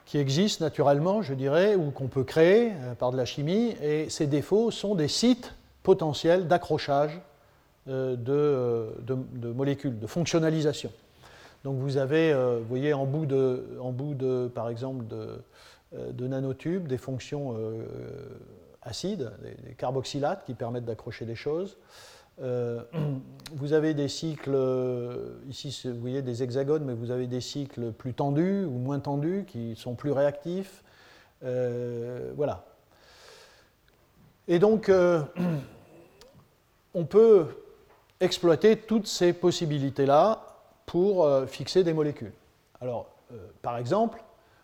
qui existent naturellement, je dirais, ou qu'on peut créer euh, par de la chimie. Et ces défauts sont des sites potentiels d'accrochage euh, euh, de, molécules, de fonctionnalisation. Donc vous avez, vous voyez, en bout de, en bout de par exemple, de, nanotubes, des fonctions acides, des carboxylates qui permettent d'accrocher des choses. Euh, vous avez des cycles, euh, ici vous voyez des hexagones, mais vous avez des cycles plus tendus ou moins tendus qui sont plus réactifs. Euh, voilà. Et donc, on peut exploiter toutes ces possibilités-là pour fixer des molécules. Alors, par exemple,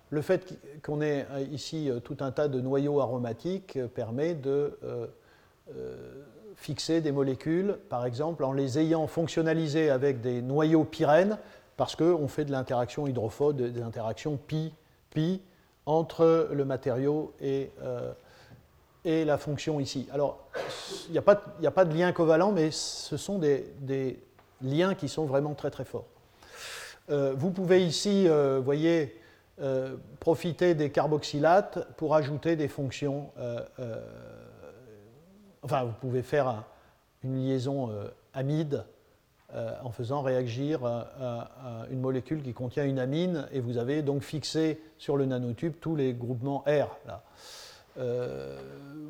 le fait qu'on ait ici tout un tas de noyaux aromatiques permet de fixer des molécules, par exemple, en les ayant fonctionnalisées avec des noyaux pyrènes, parce qu'on fait de l'interaction hydrophobe, des interactions pi-pi entre le matériau et, euh, et la fonction ici. Alors, il n'y a, pas de lien covalent, mais ce sont des, liens qui sont vraiment très très forts. Euh, vous pouvez ici, euh, voyez, profiter des carboxylates pour ajouter des fonctions enfin, vous pouvez faire une liaison euh, amide euh, en faisant réagir euh, une molécule qui contient une amine, et vous avez donc fixé sur le nanotube tous les groupements R. Là.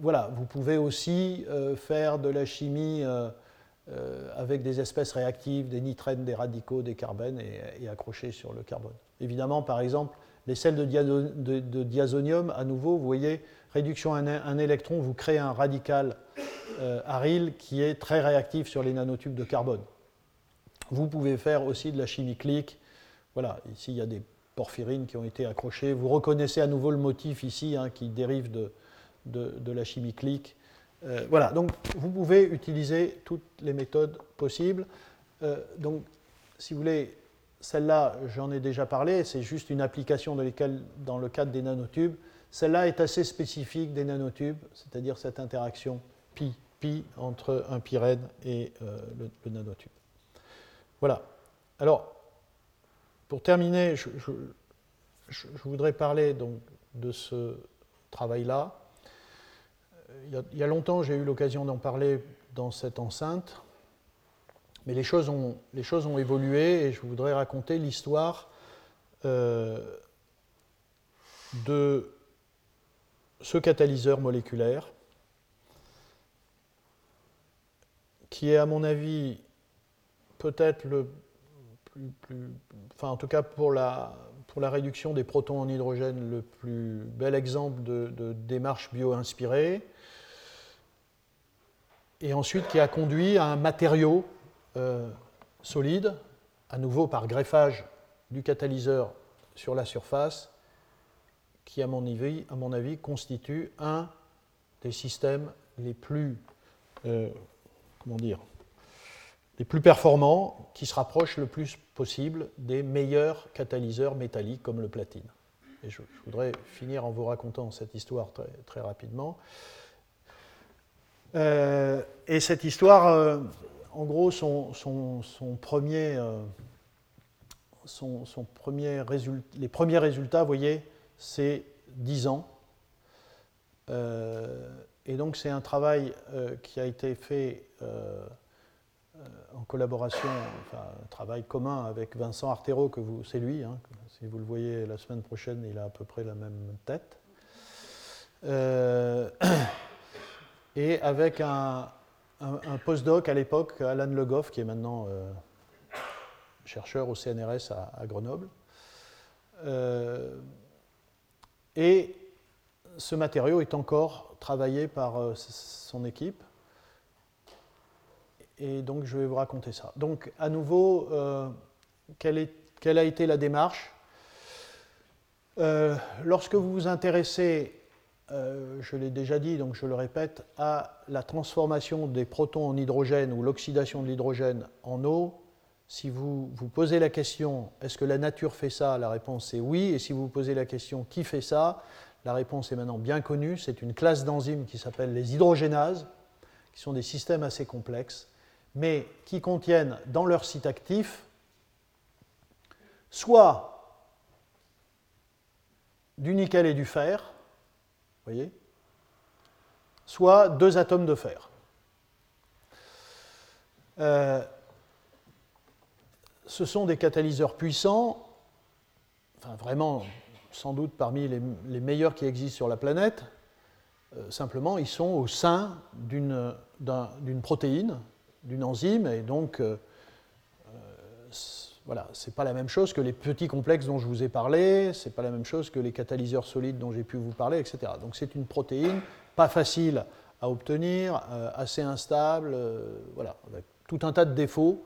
voilà, vous pouvez aussi faire de la chimie avec des espèces réactives, des nitrènes, des radicaux, des carbènes, et, accrocher sur le carbone. Évidemment, par exemple, les sels de, de diazonium, à nouveau, vous voyez, réduction à un, électron, vous créez un radical euh, aryl qui est très réactif sur les nanotubes de carbone. Vous pouvez faire aussi de la chimie clique. Voilà, ici il y a des porphyrines qui ont été accrochées. Vous reconnaissez à nouveau le motif ici hein, qui dérive de, la chimie clique. Euh, voilà, donc vous pouvez utiliser toutes les méthodes possibles. Euh, donc, si vous voulez, celle-là, j'en ai déjà parlé, c'est juste une application dans le cadre des nanotubes. Celle-là est assez spécifique des nanotubes, c'est-à-dire cette interaction pi-pi entre un pyrène et euh, le, nanotube. Voilà. Alors, pour terminer, je, voudrais parler de ce travail-là. Il, y a longtemps, j'ai eu l'occasion d'en parler dans cette enceinte, mais les choses ont, les choses ont évolué et je voudrais raconter l'histoire euh, de ce catalyseur moléculaire, qui est à mon avis peut-être le plus, enfin en tout cas pour la, pour la réduction des protons en hydrogène, le plus bel exemple de, démarche bio-inspirée, et ensuite qui a conduit à un matériau euh, solide, à nouveau par greffage du catalyseur sur la surface, qui, à mon avis, à mon avis constitue un des systèmes les plus, euh, comment dire, les plus performants, qui se rapprochent le plus possible des meilleurs catalyseurs métalliques comme le platine. Et je, voudrais finir en vous racontant cette histoire très, très rapidement. Euh, et cette histoire, euh, en gros, son, premier, son, premier les premiers résultats, vous voyez, c'est 10 ans. Euh, et donc c'est un travail euh, qui a été fait euh, en collaboration, enfin un travail commun avec Vincent Artero, que c'est lui, hein, si vous le voyez la semaine prochaine, il a à peu près la même tête. et avec un, postdoc à l'époque, Alan Le Goff, qui est maintenant chercheur au CNRS à Grenoble. Et ce matériau est encore travaillé par euh, son équipe. Et donc je vais vous raconter ça. Donc à nouveau, euh, quelle, a été la démarche? Euh, Lorsque vous vous intéressez, je l'ai déjà dit, donc je le répète, à la transformation des protons en hydrogène ou l'oxydation de l'hydrogène en eau, si vous vous posez la question est-ce que la nature fait ça? La réponse est oui. Et si vous vous posez la question qui fait ça? La réponse est maintenant bien connue. C'est une classe d'enzymes qui s'appelle les hydrogénases, qui sont des systèmes assez complexes, mais qui contiennent dans leur site actif soit du nickel et du fer, voyez, soit deux atomes de fer. Euh, ce sont des catalyseurs puissants, enfin vraiment sans doute parmi les, meilleurs qui existent sur la planète. Euh, simplement, ils sont au sein d'une protéine, d'une enzyme, et donc euh, euh, voilà, ce n'est pas la même chose que les petits complexes dont je vous ai parlé, ce n'est pas la même chose que les catalyseurs solides dont j'ai pu vous parler, etc. Donc c'est une protéine pas facile à obtenir, assez instable, voilà, avec tout un tas de défauts,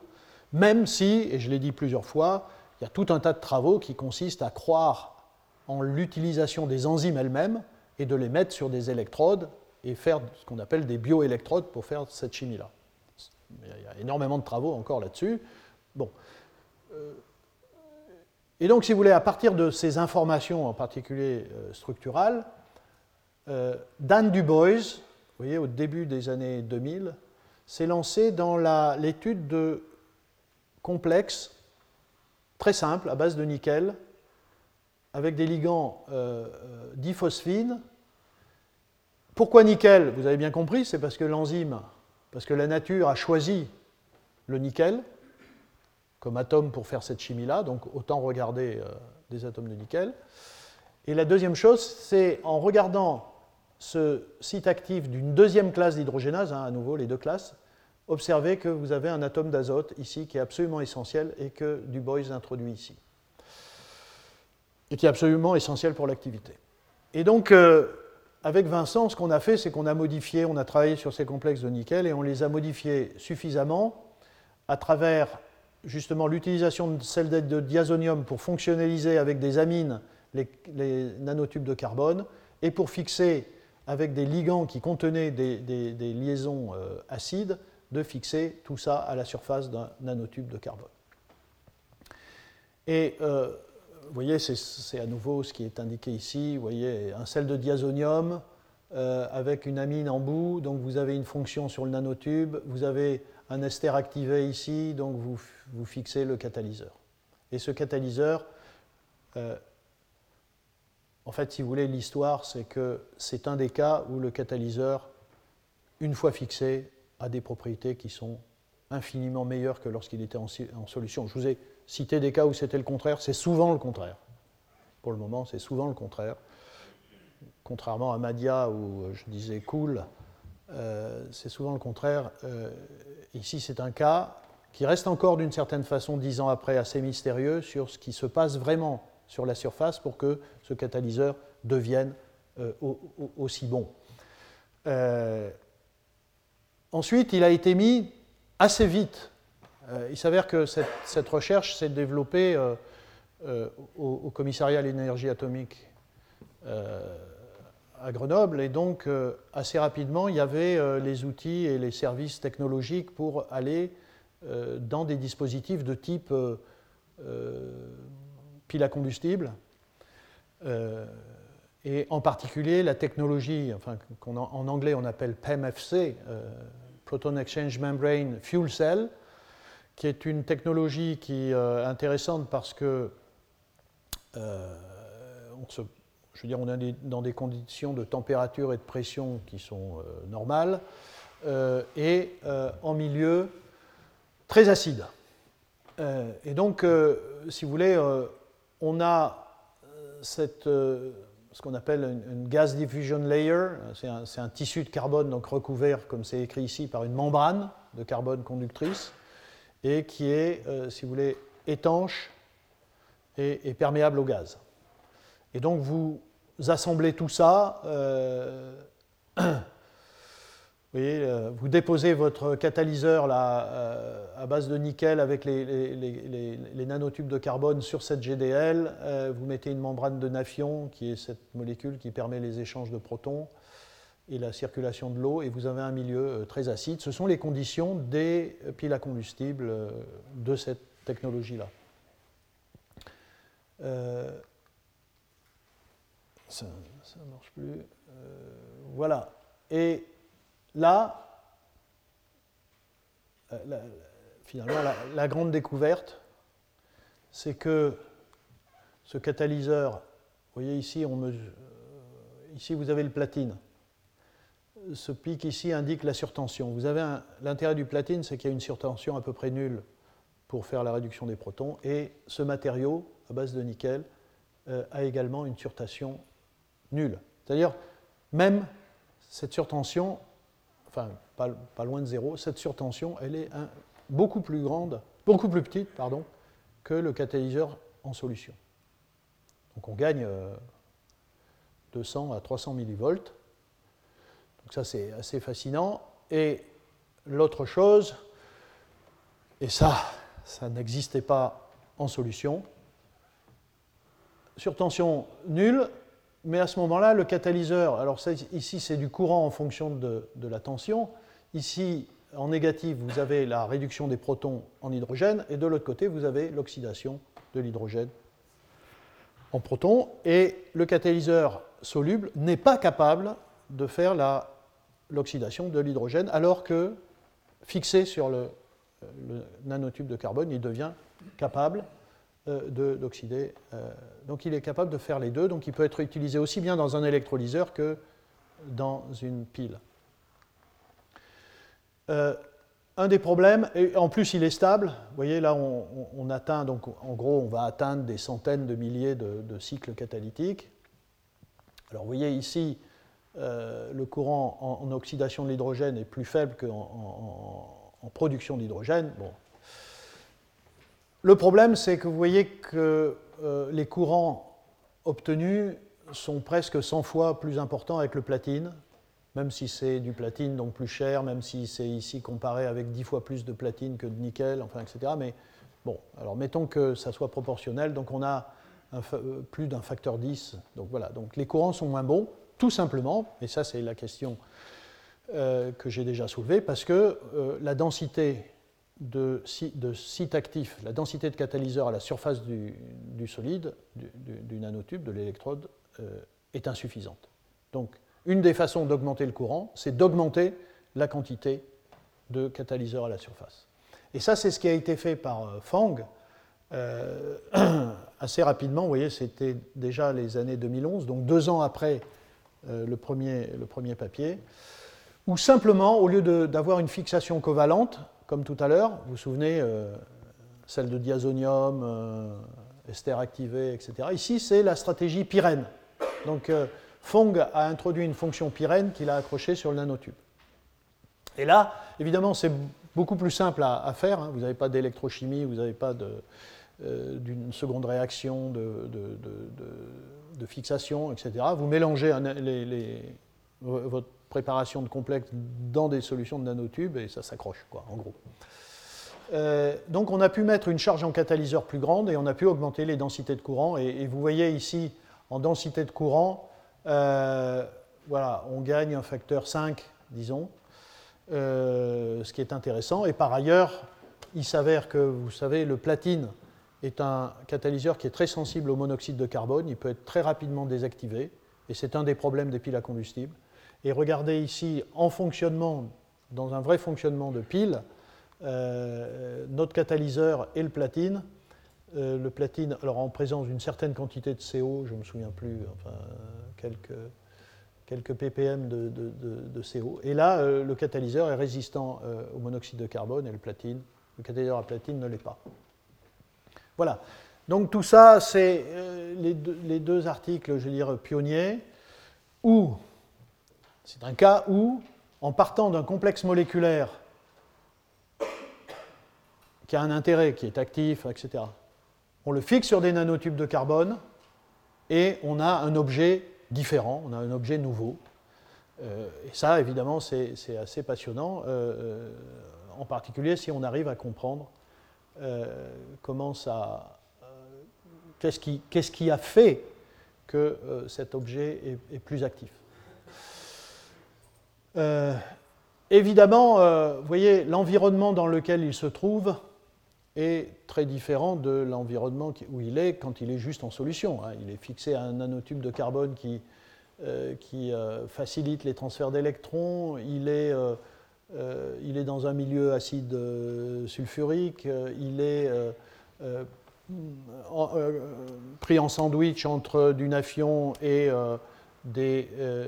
même si, et je l'ai dit plusieurs fois, il y a tout un tas de travaux qui consistent à croire en l'utilisation des enzymes elles-mêmes et de les mettre sur des électrodes et faire ce qu'on appelle des bioélectrodes pour faire cette chimie-là. Il y a énormément de travaux encore là-dessus. Bon. Euh, et donc, si vous voulez, à partir de ces informations, en particulier euh, structurales, euh, Dan Dubois, vous voyez, au début des années 2000, s'est lancé dans l'étude de complexes très simples, à base de nickel, avec des ligands diphosphines. Pourquoi nickel? Vous avez bien compris, c'est parce que l'enzyme, parce que la nature a choisi le nickel comme atome pour faire cette chimie-là, donc autant regarder euh, des atomes de nickel. Et la deuxième chose, c'est en regardant ce site actif d'une deuxième classe d'hydrogénase, hein, à nouveau les deux classes, observer que vous avez un atome d'azote ici qui est absolument essentiel et que Du Bois introduit ici. Qui est absolument essentiel pour l'activité. Et donc, euh, avec Vincent, ce qu'on a fait, c'est qu'on a modifié, on a travaillé sur ces complexes de nickel et on les a modifiés suffisamment à travers justement l'utilisation de sel de diazonium pour fonctionnaliser avec des amines les, nanotubes de carbone et pour fixer avec des ligands qui contenaient des, liaisons euh, acides, de fixer tout ça à la surface d'un nanotube de carbone. Et euh, vous voyez, c'est à nouveau ce qui est indiqué ici. Vous voyez, un sel de diazonium euh, avec une amine en bout, donc vous avez une fonction sur le nanotube, vous avez un ester activé ici, donc vous, vous fixez le catalyseur. Et ce catalyseur, euh, en fait, si vous voulez, l'histoire, c'est que c'est un des cas où le catalyseur, une fois fixé, a des propriétés qui sont infiniment meilleures que lorsqu'il était en, solution. Je vous ai cité des cas où c'était le contraire, c'est souvent le contraire. Pour le moment, c'est souvent le contraire. Contrairement à Madia où je disais cool, euh, c'est souvent le contraire. Euh, ici, c'est un cas qui reste encore d'une certaine façon, dix ans après, assez mystérieux sur ce qui se passe vraiment sur la surface pour que ce catalyseur devienne euh, aussi bon. ensuite, il a été mis assez vite. Il s'avère que cette, recherche s'est développée au, au, commissariat à l'énergie atomique à Grenoble. Et donc, euh, assez rapidement, il y avait euh, les outils et les services technologiques pour aller euh, dans des dispositifs de type pile à combustible. et en particulier, la technologie, enfin, en anglais on appelle PEMFC, Proton Exchange Membrane Fuel Cell, qui est une technologie qui est intéressante parce que on se je veux dire, on est dans des conditions de température et de pression qui sont euh, normales, euh, et euh, en milieu très acide. et donc, si vous voulez, on a cette, ce qu'on appelle une, gas diffusion layer, c'est un, un, tissu de carbone donc recouvert, comme c'est écrit ici, par une membrane de carbone conductrice, et qui est, si vous voulez, étanche et, perméable au gaz. Et donc vous assemblez tout ça, euh, vous, voyez, euh, vous, déposez votre catalyseur là, euh, à base de nickel avec les, nanotubes de carbone sur cette GDL, vous mettez une membrane de Nafion, qui est cette molécule qui permet les échanges de protons et la circulation de l'eau, et vous avez un milieu très acide. Ce sont les conditions des piles à combustible de cette technologie-là ça ne marche plus. Euh, voilà. Et là, euh, finalement, la, grande découverte, c'est que ce catalyseur, vous voyez ici, on mesure, euh, ici vous avez le platine. Ce pic ici indique la surtension. Vous avez l'intérêt du platine, c'est qu'il y a une surtension à peu près nulle pour faire la réduction des protons. Et ce matériau, à base de nickel, a également une surtension nul. C'est-à-dire, même cette surtension, enfin, pas, loin de zéro, cette surtension, elle est beaucoup plus grande, beaucoup plus petite, pardon, que le catalyseur en solution. Donc on gagne 200 euh, à 300 millivolts. Ça, c'est assez fascinant. Et l'autre chose, Et ça, ça n'existait pas en solution. Surtension nulle, mais à ce moment-là, le catalyseur, alors ici c'est du courant en fonction de, de, la tension, ici en négatif vous avez la réduction des protons en hydrogène, et de l'autre côté vous avez l'oxydation de l'hydrogène en protons, et le catalyseur soluble n'est pas capable de faire l'oxydation de l'hydrogène, alors que fixé sur le, nanotube de carbone, il devient capable euh, d'oxyder. Euh, donc il est capable de faire les deux, donc il peut être utilisé aussi bien dans un électrolyseur que dans une pile. Euh, un des problèmes, et en plus il est stable, vous voyez là on, atteint, donc en gros on va atteindre des centaines de milliers de, cycles catalytiques. Alors vous voyez ici euh, le courant en, oxydation de l'hydrogène est plus faible qu'en en, production d'hydrogène. Bon. Le problème c'est que vous voyez que euh, les courants obtenus sont presque 100 fois plus importants avec le platine même si c'est du platine, donc plus cher, même si c'est ici comparé avec 10 fois plus de platine que de nickel, enfin, etc. Mais bon, alors mettons que ça soit proportionnel, donc on a euh, plus d'un facteur 10. Donc voilà, donc les courants sont moins bons, tout simplement, et ça c'est la question euh, que j'ai déjà soulevée, parce que euh, la densité de, de, site actif, la densité de catalyseur à la surface du, solide, du, nanotube, de l'électrode, est insuffisante. Donc une des façons d'augmenter le courant, c'est d'augmenter la quantité de catalyseurs à la surface. Et ça, c'est ce qui a été fait par euh, Fang euh, assez rapidement. Vous voyez, c'était déjà les années 2011, donc deux ans après euh, le, premier, le, premier, papier, où simplement, au lieu d'avoir une fixation covalente, comme tout à l'heure, vous vous souvenez, celle de diazonium, ester activé, etc. Ici, c'est la stratégie pyrène. Donc, Fong a introduit une fonction pyrène qu'il a accrochée sur le nanotube. Et là, évidemment, c'est beaucoup plus simple à, faire. Hein. Vous n'avez pas d'électrochimie, vous n'avez pas euh, d'une seconde réaction de, fixation, etc. Vous mélangez votre préparation de complexe dans des solutions de nanotubes et ça s'accroche, quoi, en gros. Euh, donc on a pu mettre une charge en catalyseur plus grande et on a pu augmenter les densités de courant. et vous voyez ici, en densité de courant, euh, voilà, on gagne un facteur 5, disons, ce qui est intéressant. Et par ailleurs, il s'avère que, vous savez, le platine est un catalyseur qui est très sensible au monoxyde de carbone. Il peut être très rapidement désactivé. Et c'est un des problèmes des piles à combustible. Et regardez ici, en fonctionnement, dans un vrai fonctionnement de pile, euh, notre catalyseur et le platine euh, le platine, alors en présence d'une certaine quantité de CO, je ne me souviens plus, enfin, quelques, ppm de, CO. Et là, euh, le catalyseur est résistant au monoxyde de carbone et le platine, le catalyseur à platine ne l'est pas. Voilà. Donc tout ça, c'est les, les, deux articles, je veux dire, pionniers, où c'est un cas où, en partant d'un complexe moléculaire qui a un intérêt, qui est actif, etc., on le fixe sur des nanotubes de carbone et on a un objet différent, on a un objet nouveau. Euh, et ça, évidemment, c'est assez passionnant, euh, euh, en particulier si on arrive à comprendre comment ça. Qu'est-ce qui, qui, a fait que cet objet est, plus actif Évidemment, vous voyez, l'environnement dans lequel il se trouve est très différent de l'environnement où il est quand il est juste en solution. Hein. Il est fixé à un nanotube de carbone qui, euh, qui euh, facilite les transferts d'électrons, il, est euh, il est dans un milieu acide sulfurique, il est pris en sandwich entre du nafion et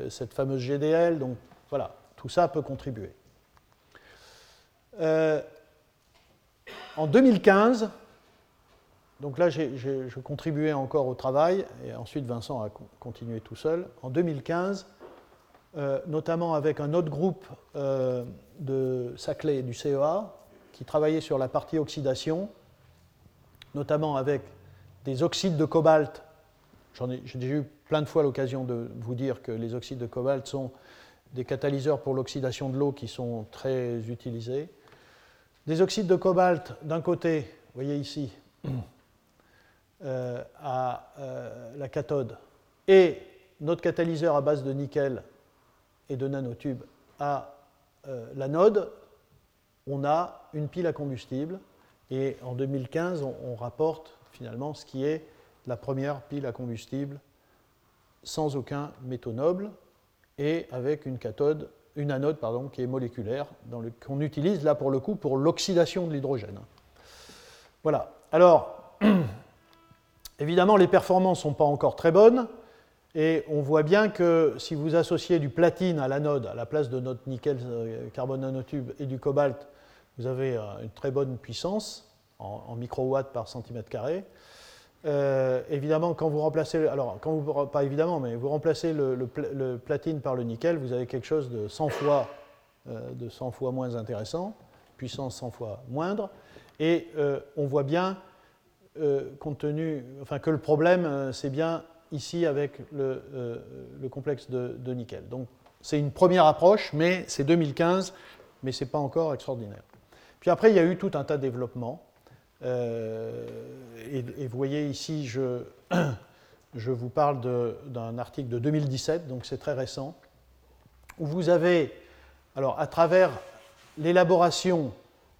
cette fameuse GDL. Donc voilà, tout ça peut contribuer. En 2015, donc là je contribuais encore au travail, et ensuite Vincent a continué tout seul. En 2015, euh, notamment avec un autre groupe euh, de Saclay et du CEA, qui travaillait sur la partie oxydation, notamment avec des oxydes de cobalt. J'ai déjà eu plein de fois l'occasion de vous dire que les oxydes de cobalt sont des catalyseurs pour l'oxydation de l'eau qui sont très utilisés. des oxydes de cobalt d'un côté, vous voyez ici, euh, à la cathode, et notre catalyseur à base de nickel et de nanotubes à l'anode, on a une pile à combustible. Et en 2015, on rapporte finalement ce qui est la première pile à combustible sans aucun métaux noble et avec une cathode, une anode pardon, qui est moléculaire, qu'on utilise là pour le coup pour l'oxydation de l'hydrogène. Voilà. Alors, évidemment, les performances ne sont pas encore très bonnes. Et on voit bien que si vous associez du platine à l'anode, à la place de notre nickel euh, carbone nanotube et du cobalt, vous avez euh, une très bonne puissance en, en microwatts par centimètre carré. Euh, évidemment, quand vous remplacez, alors quand vous, pas évidemment, mais vous remplacez le, platine par le nickel, vous avez quelque chose de 100 fois, de 100 fois moins intéressant, puissance 100 fois moindre, et on voit bien, compte tenu, enfin que le problème, c'est bien ici avec le, complexe de, nickel. Donc c'est une première approche, mais c'est 2015, mais c'est pas encore extraordinaire. Puis après, il y a eu tout un tas de développements. Euh, et, vous voyez ici, je, je vous parle d'un article de 2017, donc c'est très récent, où vous avez, alors à travers l'élaboration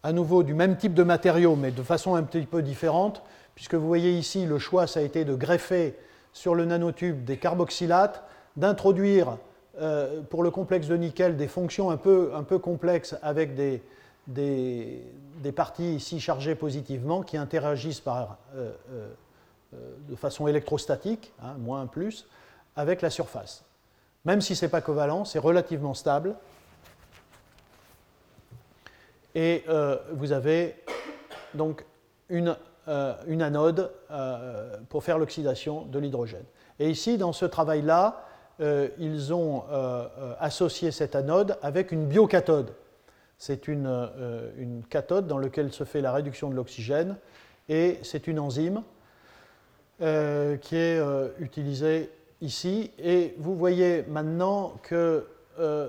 à nouveau du même type de matériaux, mais de façon un petit peu différente, puisque vous voyez ici, le choix, ça a été de greffer sur le nanotube des carboxylates, d'introduire euh, pour le complexe de nickel des fonctions un peu, un peu complexes avec des, des, parties ici chargées positivement qui interagissent par, euh, euh, de façon électrostatique, hein, moins plus, avec la surface. Même si ce n'est pas covalent, c'est relativement stable. Et vous avez donc une, une anode pour faire l'oxydation de l'hydrogène. Et ici, dans ce travail-là, ils ont associé cette anode avec une biocathode c'est euh, une, cathode dans laquelle se fait la réduction de l'oxygène et c'est une enzyme euh, qui est euh, utilisée ici. Et vous voyez maintenant que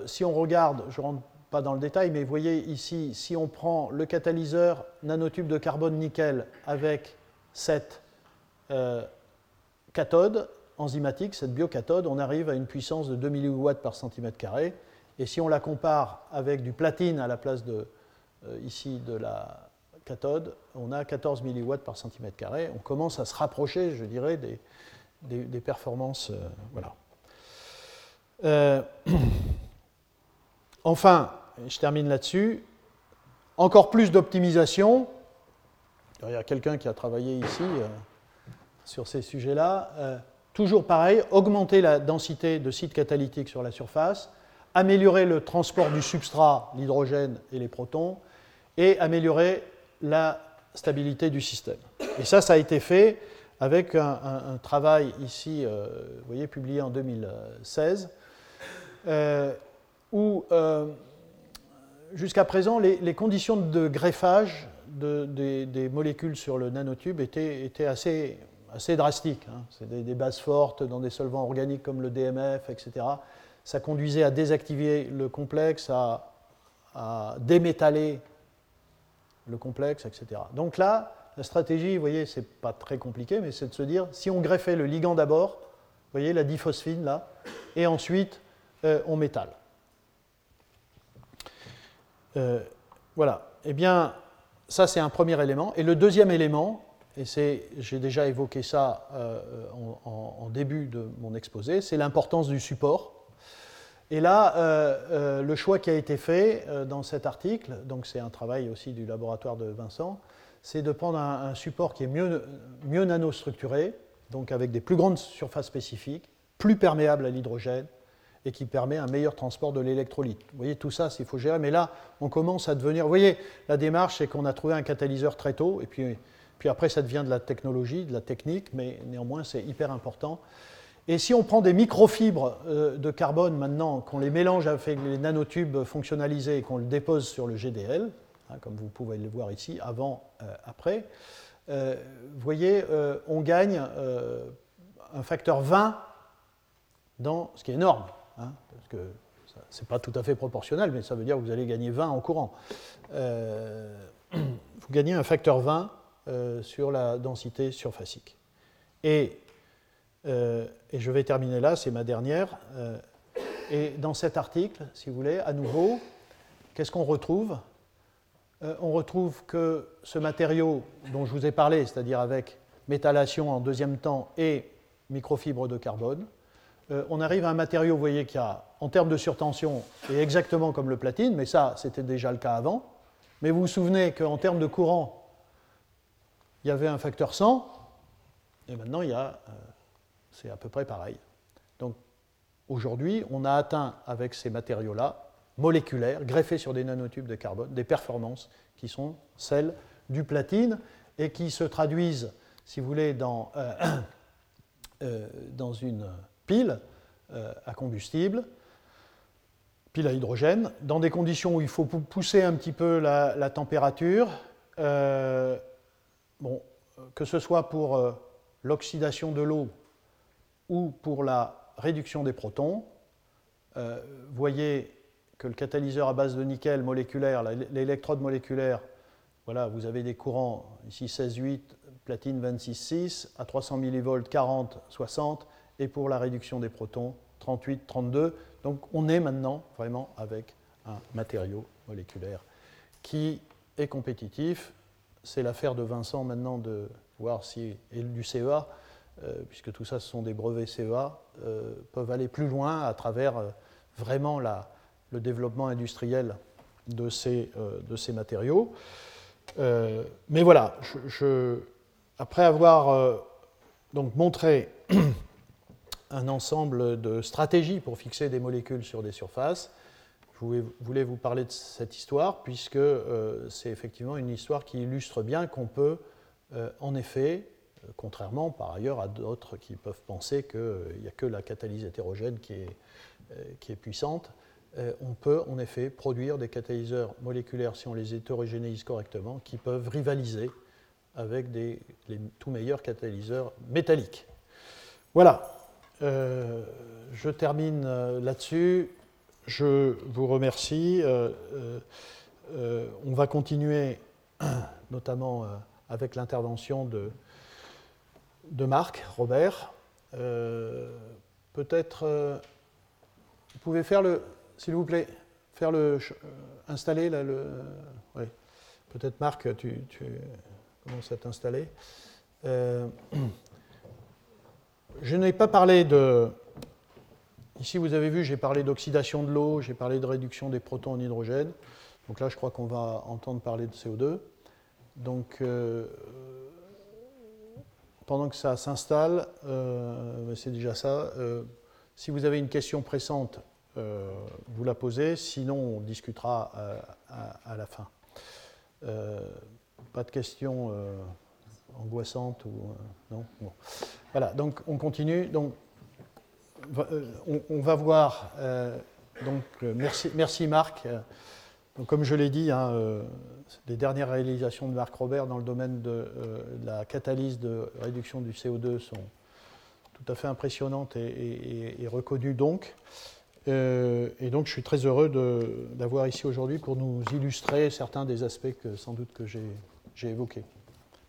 si on regarde, je rentre pas dans le détail, mais vous voyez ici, si on prend le catalyseur nanotube de carbone nickel avec cette cathode enzymatique, cette biocathode, on arrive à une puissance de 2 mW par centimètre carré. Et si on la compare avec du platine à la place de, euh, ici de la cathode, on a 14 mW par centimètre carré. On commence à se rapprocher, je dirais, des, des, performances. Euh, voilà. Euh, enfin, je termine là-dessus. Encore plus d'optimisation. Il y a quelqu'un qui a travaillé ici sur ces sujets-là. toujours pareil, augmenter la densité de sites catalytiques sur la surface améliorer le transport du substrat, l'hydrogène et les protons, et améliorer la stabilité du système. Et ça, ça a été fait avec un, travail ici, euh, vous voyez, publié en 2016, euh, où euh, jusqu'à présent, les, conditions de greffage des, molécules sur le nanotube étaient, assez, drastiques. Hein. C'est des, bases fortes dans des solvants organiques comme le DMF, etc ça conduisait à désactiver le complexe, à, démétaller le complexe, etc. Donc là, la stratégie, vous voyez, c'est pas très compliqué, mais c'est de se dire, si on greffait le ligand d'abord, vous voyez la diphosphine là, et ensuite euh, on métal. Euh, voilà. Eh bien, ça c'est un premier élément. Et le deuxième élément, et j'ai déjà évoqué ça euh, en, début de mon exposé, c'est l'importance du support. Et là, euh, le choix qui a été fait dans cet article, donc c'est un travail aussi du laboratoire de Vincent, c'est de prendre un, support qui est mieux, mieux nanostructuré, donc avec des plus grandes surfaces spécifiques, plus perméable à l'hydrogène et qui permet un meilleur transport de l'électrolyte. Vous voyez, tout ça, il faut gérer, mais là, on commence à devenir... Vous voyez, la démarche, c'est qu'on a trouvé un catalyseur très tôt, et puis, puis après, ça devient de la technologie, de la technique, mais néanmoins, c'est hyper important. Et si on prend des microfibres euh, de carbone maintenant, qu'on les mélange avec les nanotubes fonctionnalisés et qu'on le dépose sur le GDL, hein, comme vous pouvez le voir ici, avant, euh, après, euh, vous voyez, on gagne un facteur 20 dans ce qui est énorme, hein, parce que ce n'est pas tout à fait proportionnel, mais ça veut dire que vous allez gagner 20 en courant. vous gagnez un facteur 20 sur la densité surfacique. Et, et, je vais terminer là, c'est ma dernière. et dans cet article, si vous voulez, à nouveau, qu'est-ce qu'on retrouve? On retrouve que ce matériau dont je vous ai parlé, c'est-à-dire avec méthallation en deuxième temps et microfibre de carbone, euh, on arrive à un matériau, vous voyez, qui a, en termes de surtension, est exactement comme le platine, mais ça, c'était déjà le cas avant. Mais vous vous souvenez qu'en termes de courant, il y avait un facteur 100, et maintenant, il y a, euh, c'est à peu près pareil. Donc, aujourd'hui, on a atteint avec ces matériaux-là, moléculaires, greffés sur des nanotubes de carbone, des performances qui sont celles du platine et qui se traduisent, si vous voulez, dans, euh, dans une pile euh, à combustible, pile à hydrogène, dans des conditions où il faut pousser un petit peu la, température, euh, bon, que ce soit pour euh, l'oxydation de l'eau ou pour la réduction des protons. vous voyez que le catalyseur à base de nickel moléculaire, l'électrode moléculaire, voilà, vous avez des courants ici 16,8, platine 26,6, à 300 mV 40, 60, et pour la réduction des protons, 38, 32. Donc on est maintenant vraiment avec un matériau moléculaire qui est compétitif. C'est l'affaire de Vincent maintenant de voir si et du CEA, euh, puisque tout ça ce sont des brevets CEA, euh, peuvent aller plus loin à travers euh, vraiment la, le développement industriel de ces, de ces matériaux. mais voilà, après avoir donc montré un ensemble de stratégies pour fixer des molécules sur des surfaces. Je voulais vous parler de cette histoire puisque euh, c'est effectivement une histoire qui illustre bien qu'on peut, euh, en effet, euh, contrairement par ailleurs à d'autres qui peuvent penser qu'il n'y a que la catalyse hétérogène qui est, puissante, on peut en effet produire des catalyseurs moléculaires si on les hétérogénéise correctement qui peuvent rivaliser avec les tout meilleurs catalyseurs métalliques. Voilà, euh, je termine euh, là-dessus. Je vous remercie. Euh, on va continuer, notamment avec l'intervention de, de Marc, Robert. Peut-être, vous pouvez faire le, s'il vous plaît, faire le, installer là le, Peut-être Marc, tu commences à t'installer? Je n'ai pas parlé de... Ici, vous avez vu, j'ai parlé d'oxydation de l'eau, j'ai parlé de réduction des protons en hydrogène. Donc là, je crois qu'on va entendre parler de CO2. Donc, euh, pendant que ça s'installe, euh, c'est déjà ça. Euh, si vous avez une question pressante, vous la posez. Sinon, on discutera à, la fin. pas de questions angoissante ou euh, non Voilà, donc on continue. Donc, euh, on, va voir. Euh, donc, merci, merci Marc. Donc, comme je l'ai dit, hein, les dernières réalisations de Marc Robert dans le domaine de la catalyse de réduction du CO2 sont tout à fait impressionnantes et, reconnues donc. et donc, je suis très heureux d'avoir ici aujourd'hui pour nous illustrer certains des aspects que sans doute que j'ai évoqués.